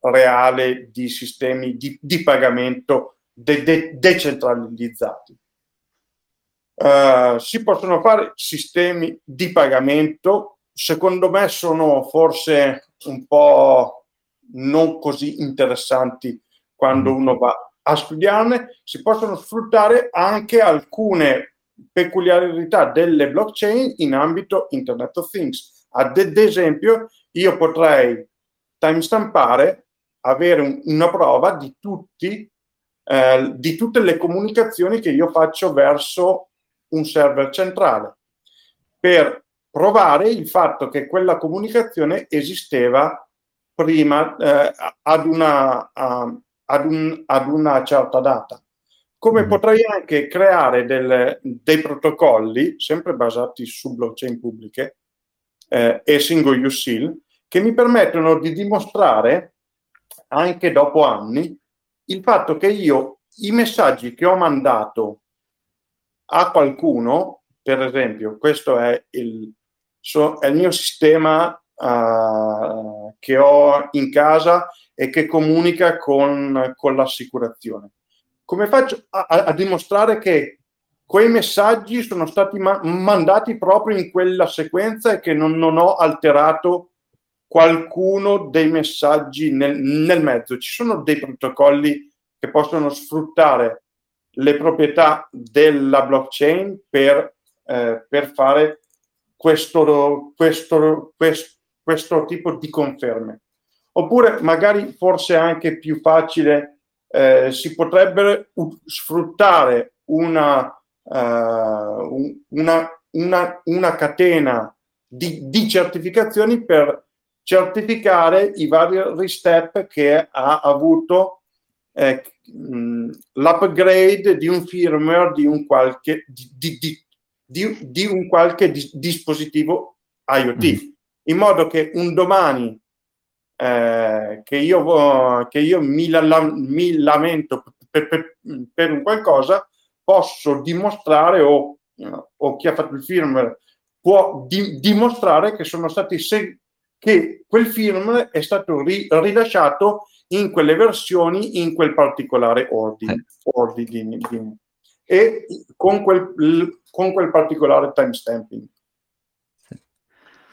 reale di sistemi di, di pagamento de- de- decentralizzati. Uh, si possono fare sistemi di pagamento, secondo me sono forse un po' non così interessanti quando mm. uno va a studiarne, si possono sfruttare anche alcune peculiarità delle blockchain in ambito Internet of Things. Ad esempio, io potrei timestampare, avere un, una prova di tutti eh, di tutte le comunicazioni che io faccio verso un server centrale per provare il fatto che quella comunicazione esisteva prima eh, ad, una, uh, ad, un, ad, una, certa data. Come mm. potrei anche creare del, dei protocolli, sempre basati su blockchain pubbliche eh, e single use seal, che mi permettono di dimostrare, anche dopo anni, il fatto che io i messaggi che ho mandato a qualcuno, per esempio, questo è il, so, è il mio sistema uh, che ho in casa e che comunica con, con l'assicurazione. Come faccio a, a, dimostrare che quei messaggi sono stati ma- mandati proprio in quella sequenza e che non, non ho alterato qualcuno dei messaggi nel, nel, mezzo. Ci sono dei protocolli che possono sfruttare le proprietà della blockchain per, eh, per fare questo, questo, questo, questo, tipo di conferme. Oppure magari forse anche più facile, eh, si potrebbe sfruttare una, uh, una, una, una catena di, di, certificazioni per certificare i vari step che ha avuto eh, l'upgrade di un firmware di un qualche, di, di, di un qualche dispositivo IoT, mm. in modo che un domani eh, che, io, che io mi, la, mi lamento per, per, per, un qualcosa, posso dimostrare o, o chi ha fatto il firmware può di, dimostrare che sono stati seg- che quel firmware è stato ri- rilasciato in quelle versioni, in quel particolare ordine, ordine e con quel, con quel particolare timestamping.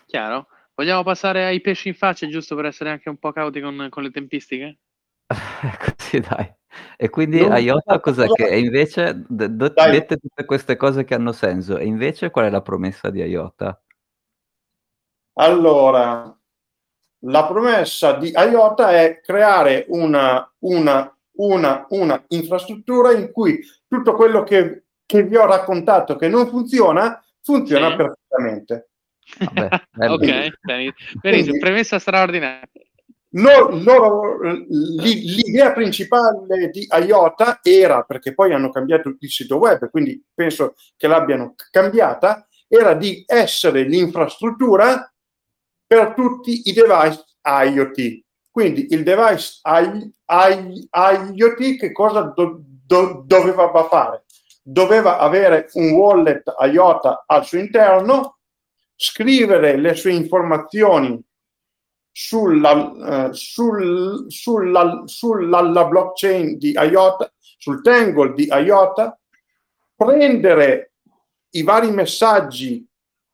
Chiaro? Vogliamo passare ai pesci in faccia, giusto per essere anche un po' cauti con, con le tempistiche? Così dai. E quindi non IOTA cos'è che invece, d- d- dette tutte queste cose che hanno senso, e invece qual è la promessa di IOTA? Allora, la promessa di IOTA è creare una, una, una, una infrastruttura in cui tutto quello che, che, vi ho raccontato che non funziona, funziona sì. perfettamente. Vabbè, ok, benissimo, premessa straordinaria. No, loro, l'idea principale di IOTA era, perché poi hanno cambiato il sito web, quindi penso che l'abbiano cambiata, era di essere l'infrastruttura per tutti i device IoT. Quindi il device I, I, IoT che cosa do, do, doveva fare? Doveva avere un wallet IOTA al suo interno, scrivere le sue informazioni sulla, uh, sul, sulla, sulla blockchain di IOTA, sul tangle di IOTA, prendere i vari messaggi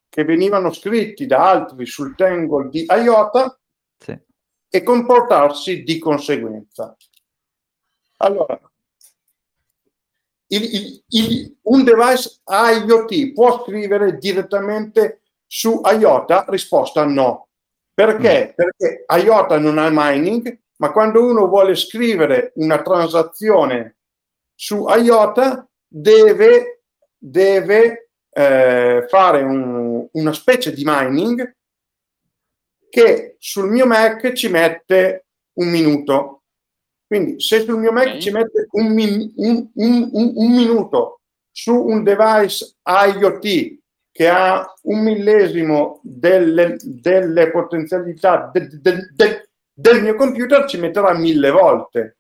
che venivano scritti da altri sul Tangle di IOTA sì. e comportarsi di conseguenza. Allora, il, il, il, un device IoT può scrivere direttamente su IOTA? Risposta no. Perché? Mm. Perché IOTA non ha mining, ma quando uno vuole scrivere una transazione su IOTA deve, deve eh, fare un, una specie di mining che sul mio Mac ci mette un minuto. Quindi se sul mio Mac okay. ci mette un, un, un, un, minuto su un device IoT che ha un millesimo delle, delle potenzialità de, de, de, del mio computer ci metterà mille volte.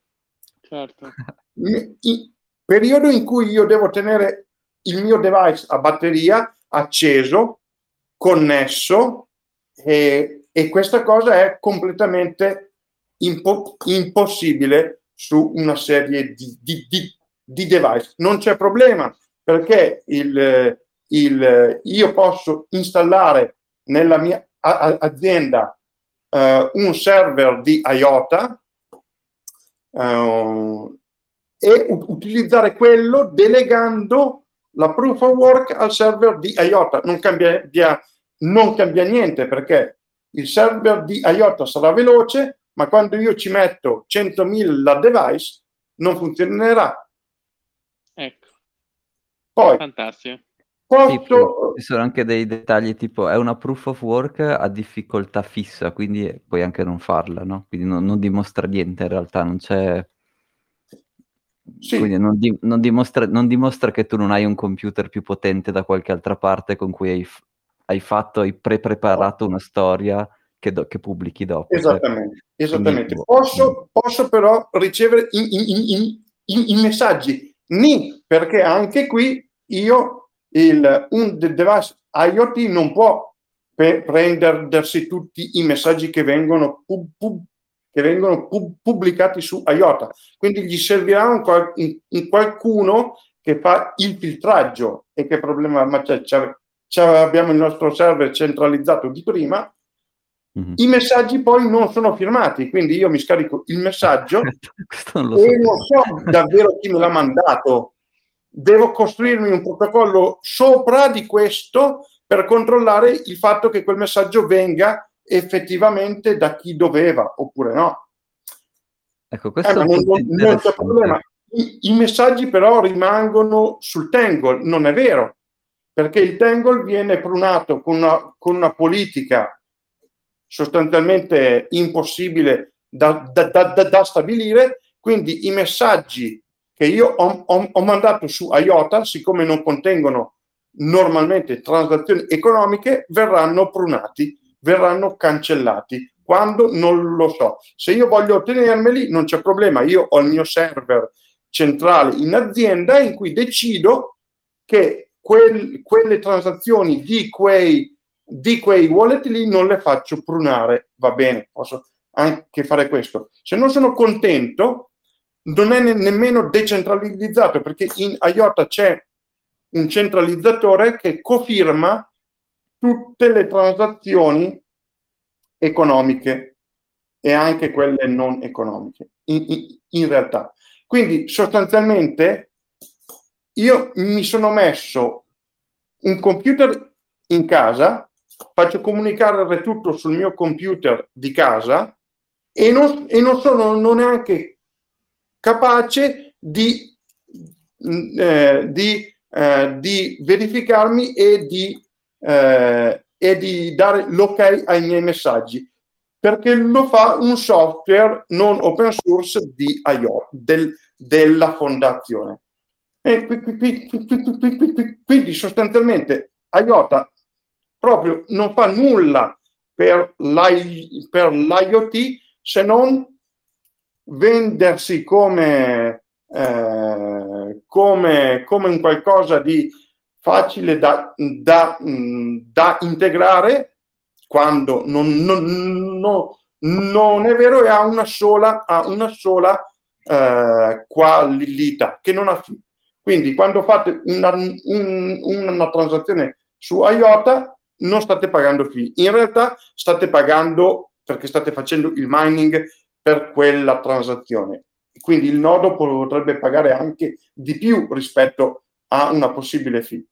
Certo. Il periodo in cui io devo tenere il mio device a batteria acceso, connesso e, e questa cosa è completamente impo- impossibile su una serie di, di, di, di, device. Non c'è problema perché il, il, io posso installare nella mia azienda uh, un server di IOTA uh, e utilizzare quello delegando la proof of work al server di IOTA. Non cambia, non cambia niente perché il server di IOTA sarà veloce, ma quando io ci metto 100.000 device non funzionerà. Ecco. Poi, Fantastico. Posso... ci sono anche dei dettagli tipo è una proof of work a difficoltà fissa, quindi puoi anche non farla, no? Quindi non, non dimostra niente in realtà, non c'è... Sì. Quindi non, di, non, dimostra, non, dimostra, che tu non hai un computer più potente da qualche altra parte con cui hai, hai fatto, hai pre-preparato una storia che, do, che pubblichi dopo. Esattamente, cioè, esattamente. Quindi, posso, posso, però ricevere i, messaggi ni, perché anche qui io il, un device IoT non può pe- prendersi tutti i messaggi che vengono, pub, pub, che vengono pub, pubblicati su IOTA. Quindi gli servirà un, un, un, qualcuno che fa il filtraggio. E che problema ma c'è? c'è, c'è abbiamo il nostro server centralizzato di prima. Mm-hmm. I messaggi poi non sono firmati, quindi io mi scarico il messaggio non e non so davvero chi me l'ha mandato devo costruirmi un protocollo sopra di questo per controllare il fatto che quel messaggio venga effettivamente da chi doveva oppure no. Ecco, questo eh, non, non, non c'è problema. I, I, messaggi però rimangono sul Tangle, non è vero, perché il Tangle viene prunato con una, con una politica sostanzialmente impossibile da, da, da, da stabilire, quindi i messaggi che io ho, ho, ho mandato su IOTA, siccome non contengono normalmente transazioni economiche, verranno prunati, verranno cancellati. Quando non lo so. Se io voglio ottenermeli, non c'è problema. Io ho il mio server centrale in azienda in cui decido che quel, quelle transazioni di quei, di quei wallet lì non le faccio prunare. Va bene, posso anche fare questo. Se non sono contento, non è ne- nemmeno decentralizzato perché in IOTA c'è un centralizzatore che cofirma tutte le transazioni economiche e anche quelle non economiche in, in, in realtà. Quindi sostanzialmente io mi sono messo un computer in casa, faccio comunicare tutto sul mio computer di casa e non, e non sono non neanche capace di, eh, di, eh, di verificarmi e di, eh, e di dare l'ok ai miei messaggi perché lo fa un software non open source di IOTA, del, della fondazione. E quindi sostanzialmente IOTA proprio non fa nulla per l'IoT se non vendersi come, eh, come, come un qualcosa di facile da, da, da integrare quando non, non, non, non, è vero e ha una sola, ha una sola eh, qualità che non ha quindi quando fate una, un, una transazione su IOTA non state pagando fee. In realtà state pagando perché state facendo il mining per quella transazione. Quindi il nodo potrebbe pagare anche di più rispetto a una possibile fee.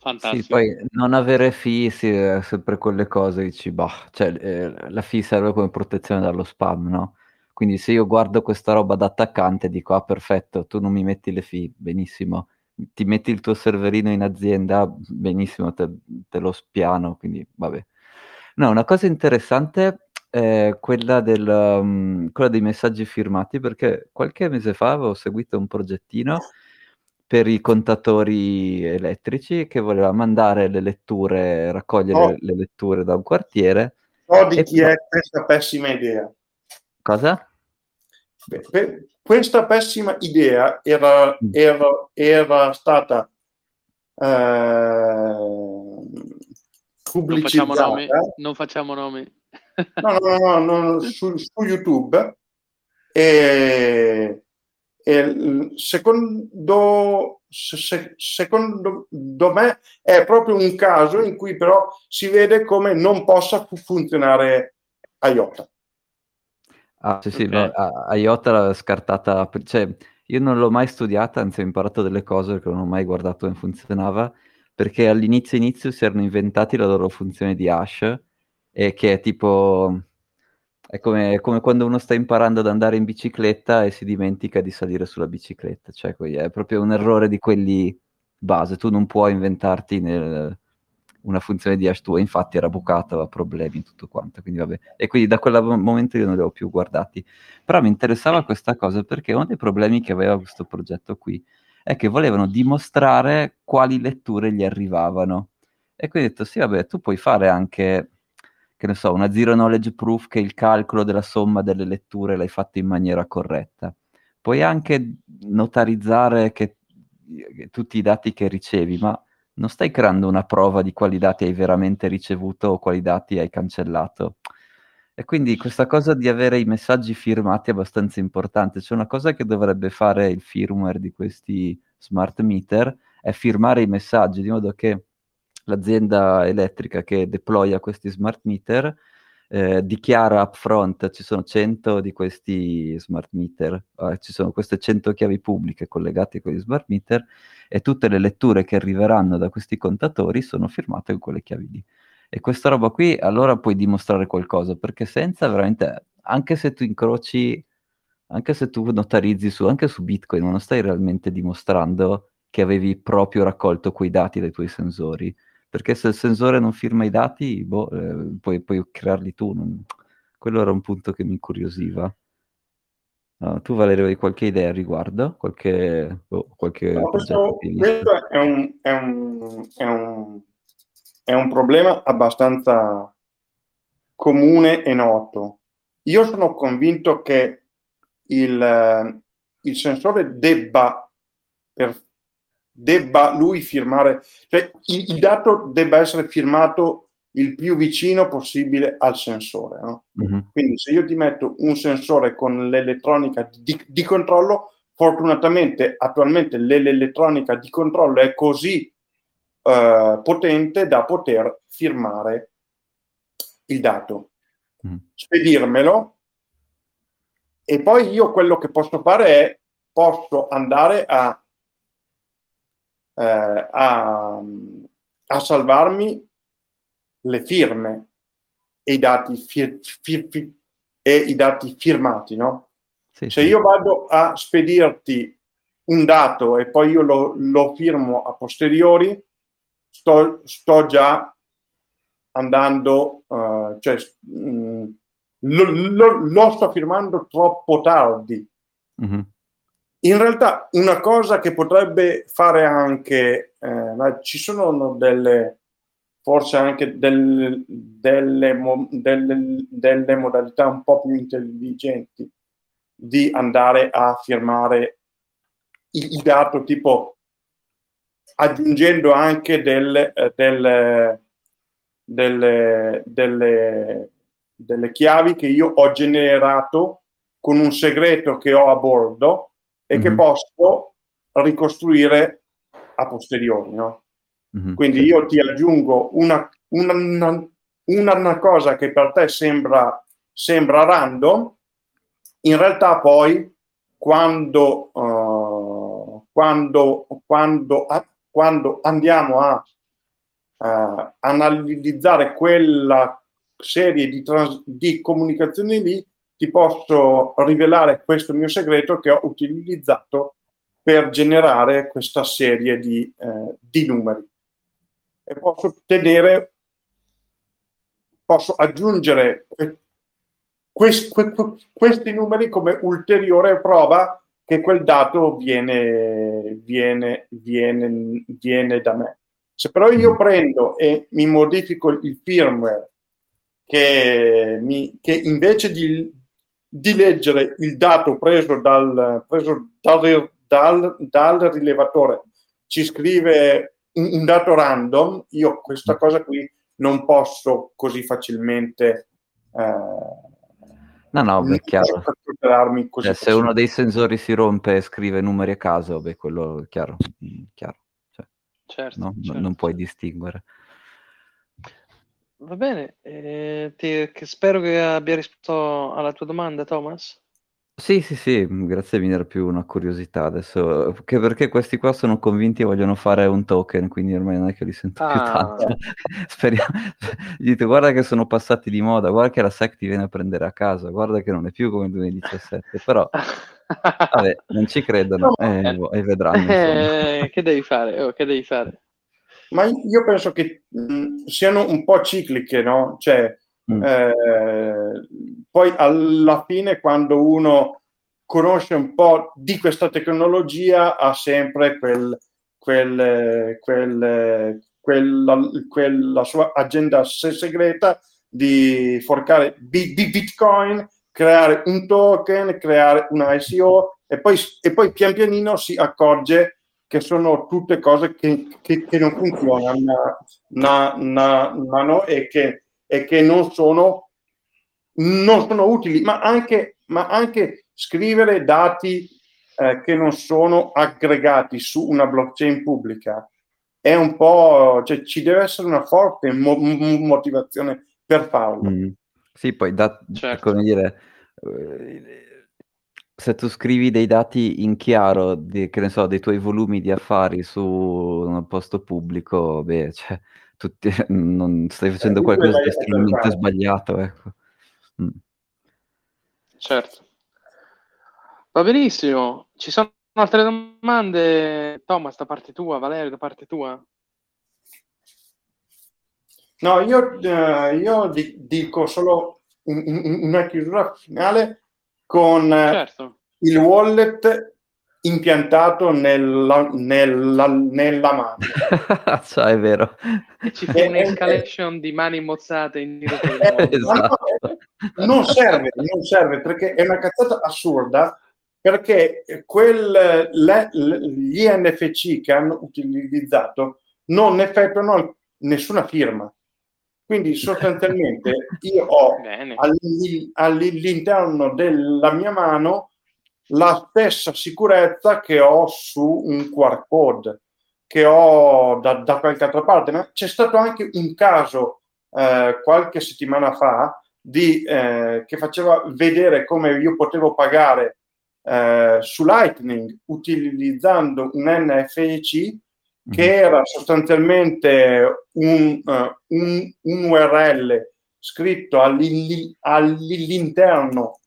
Fantastico. Sì, poi non avere fee sì, è sempre quelle cose, dici, bah, cioè, eh, la fee serve come protezione dallo spam, no? Quindi se io guardo questa roba da attaccante dico, ah perfetto, tu non mi metti le fee, benissimo. Ti metti il tuo serverino in azienda, benissimo, te, te lo spiano, quindi vabbè. No, una cosa interessante è quella, del, um, quella dei messaggi firmati, perché qualche mese fa avevo seguito un progettino per i contatori elettrici che voleva mandare le letture, raccogliere oh. le letture da un quartiere. So di chi poi... è questa pessima idea. Cosa? Beh, questa pessima idea era, mm. era, era stata eh, pubblicizzata. Non facciamo nomi. Non facciamo nomi. No, no, no, no su, su, YouTube. E, e secondo, se, secondo me è proprio un caso in cui però si vede come non possa funzionare IOTA. Ah, sì, sì, okay. no, IOTA l'ha scartata, cioè io non l'ho mai studiata, anzi ho imparato delle cose che non ho mai guardato come funzionava, perché all'inizio inizio si erano inventati la loro funzione di hash, e che è tipo è come, come, quando uno sta imparando ad andare in bicicletta e si dimentica di salire sulla bicicletta, cioè è proprio un errore di quelli base, tu non puoi inventarti nel, una funzione di hash tua, infatti era bucata, aveva problemi e tutto quanto, quindi vabbè. E quindi da quel momento io non li ho più guardati. Però mi interessava questa cosa perché uno dei problemi che aveva questo progetto qui è che volevano dimostrare quali letture gli arrivavano. E quindi ho detto, sì, vabbè, tu puoi fare anche che ne so, una zero knowledge proof che il calcolo della somma delle letture l'hai fatto in maniera corretta. Puoi anche notarizzare che, che tutti i dati che ricevi, ma non stai creando una prova di quali dati hai veramente ricevuto o quali dati hai cancellato. E quindi questa cosa di avere i messaggi firmati è abbastanza importante. C'è una cosa che dovrebbe fare il firmware di questi smart meter, è firmare i messaggi, di modo che l'azienda elettrica che deploya questi smart meter eh, dichiara upfront ci sono 100 di questi smart meter, eh, ci sono queste 100 chiavi pubbliche collegate con gli smart meter e tutte le letture che arriveranno da questi contatori sono firmate con quelle chiavi lì. E questa roba qui allora puoi dimostrare qualcosa, perché senza veramente, anche se tu incroci, anche se tu notarizzi su, anche su Bitcoin, non stai realmente dimostrando che avevi proprio raccolto quei dati dai tuoi sensori perché se il sensore non firma i dati, boh, eh, puoi, puoi, crearli tu. Non... Quello era un punto che mi incuriosiva. Uh, tu Valerio hai qualche idea al riguardo? Qualche, boh, qualche no, questo, questo è, un, è, un, è, un, è un problema abbastanza comune e noto. Io sono convinto che il, il sensore debba per debba lui firmare, cioè il, il, dato debba essere firmato il più vicino possibile al sensore. No? Mm-hmm. Quindi se io ti metto un sensore con l'elettronica di, di controllo, fortunatamente attualmente l'elettronica di controllo è così uh, potente da poter firmare il dato, mm. spedirmelo e poi io quello che posso fare è posso andare a eh, a, a, salvarmi le firme e i dati, fir, fir, fir, e i dati firmati, no? Sì, Se sì. io vado a spedirti un dato e poi io lo, lo firmo a posteriori, sto, sto già andando, uh, cioè mh, mm, lo, lo, lo, sto firmando troppo tardi. Mm-hmm. In realtà una cosa che potrebbe fare anche, eh, ci sono delle, forse anche delle, delle, delle, delle, modalità un po' più intelligenti di andare a firmare il, dato, tipo aggiungendo anche delle, eh, delle, delle, delle chiavi che io ho generato con un segreto che ho a bordo e mm-hmm. che posso ricostruire a posteriori. No? Mm-hmm. Quindi io ti aggiungo una, una, una, cosa che per te sembra, sembra random, in realtà poi quando, uh, quando, quando, uh, quando andiamo a uh, analizzare quella serie di, trans- di comunicazioni lì, ti posso rivelare questo mio segreto che ho utilizzato per generare questa serie di, eh, di numeri. E posso ottenere, posso aggiungere questi, questi numeri come ulteriore prova che quel dato viene, viene, viene, viene da me. Se però io prendo e mi modifico il firmware che, mi, che invece di, di, leggere il dato preso dal, preso dal, dal, dal rilevatore ci scrive un, un, dato random, io questa cosa qui non posso così facilmente eh, No, no, beh, chiaro. Cioè, se uno dei sensori si rompe e scrive numeri a caso, beh, quello è chiaro. Chiaro. Cioè, certo, no? certo. Non puoi distinguere. Va bene, eh, ti, che spero che abbia risposto alla tua domanda, Thomas. Sì, sì, sì, grazie mille, era più una curiosità adesso, che perché questi qua sono convinti e vogliono fare un token, quindi ormai non è che li sento più tanto. Ah. Speriamo gli dite: "Guarda che sono passati di moda, guarda che la SEC ti viene a prendere a casa, guarda che non è più come il 2017", però vabbè, non ci credono, eh, boh, e vedranno Eh, che devi fare? Oh, che devi fare? Ma io penso che, mhmm, siano un po' cicliche, no, cioè Mm. Eh, poi alla fine quando uno conosce un po' di questa tecnologia ha sempre quel, quel, quel, quella, quella, sua agenda segreta di forcare di, di, Bitcoin, creare un token, creare una ICO e poi, e poi pian pianino si accorge che sono tutte cose che, che, che non funzionano na, na, na, no, e che e che non sono, non sono utili, ma anche, ma anche scrivere dati eh, che non sono aggregati su una blockchain pubblica è un po', cioè ci deve essere una forte mo- motivazione per farlo. Mm. Sì, poi da, certo. come dire, eh, se tu scrivi dei dati in chiaro, di, che ne so, dei tuoi volumi di affari su un posto pubblico, beh, cioè, tutti, non stai facendo eh, qualcosa di estremamente sbagliato. Ecco. Mm. Certo. Va benissimo. Ci sono altre domande, Thomas, da parte tua, Valerio, da parte tua? No, io, eh, io dico solo una chiusura finale con certo. il wallet impiantato nella, nella, nella mano. cioè, è vero. Ci fu un'escalation di mani mozzate in giro per il mondo. esatto. non serve, non serve perché è una cazzata assurda perché quel, le, gli NFC che hanno utilizzato non effettuano nessuna firma. Quindi sostanzialmente io ho all'interno della mia mano la stessa sicurezza che ho su un QR code che ho da, da qualche altra parte. Ma c'è stato anche un caso eh, qualche settimana fa di, eh, che faceva vedere come io potevo pagare eh, su Lightning utilizzando un NFC che mhm. era sostanzialmente un, uh, un, un URL scritto all'interno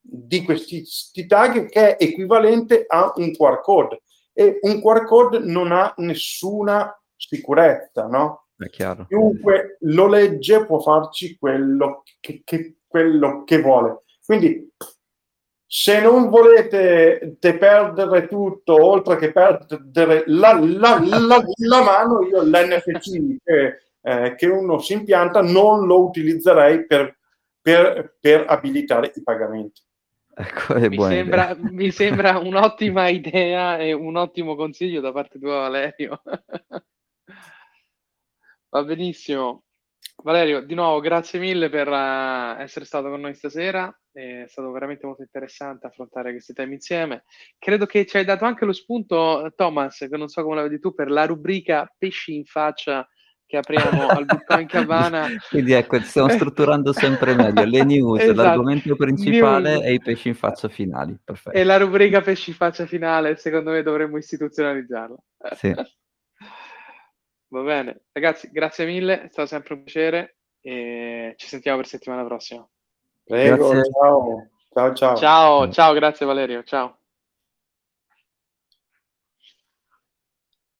di questi tag che è equivalente a un QR code e un QR code non ha nessuna sicurezza, no? È chiaro. Chiunque lo legge può farci quello che, che, quello che vuole. Quindi se non volete perdere tutto, oltre che perdere la, la, la, la mano, io l'NFC che, eh, che, uno si impianta non lo utilizzerei per, per, per abilitare i pagamenti. Ecco, mi, sembra, mi, sembra, un'ottima idea e un ottimo consiglio da parte tua, Valerio. Va benissimo. Valerio, di nuovo grazie mille per uh, essere stato con noi stasera. È stato veramente molto interessante affrontare questi temi insieme. Credo che ci hai dato anche lo spunto, Thomas, che non so come la vedi tu, per la rubrica pesci in faccia che apriamo al Bitcoin Cabana. Quindi ecco, stiamo strutturando sempre meglio le news, esatto. l'argomento principale news. e i pesci in faccia finali. Perfetto. E la rubrica pesci in faccia finale, secondo me dovremmo istituzionalizzarla. Sì. Va bene, ragazzi, grazie mille, è stato sempre un piacere e ci sentiamo per settimana prossima. Prego, ciao. Ciao, ciao. Ciao, ciao, grazie Valerio, ciao.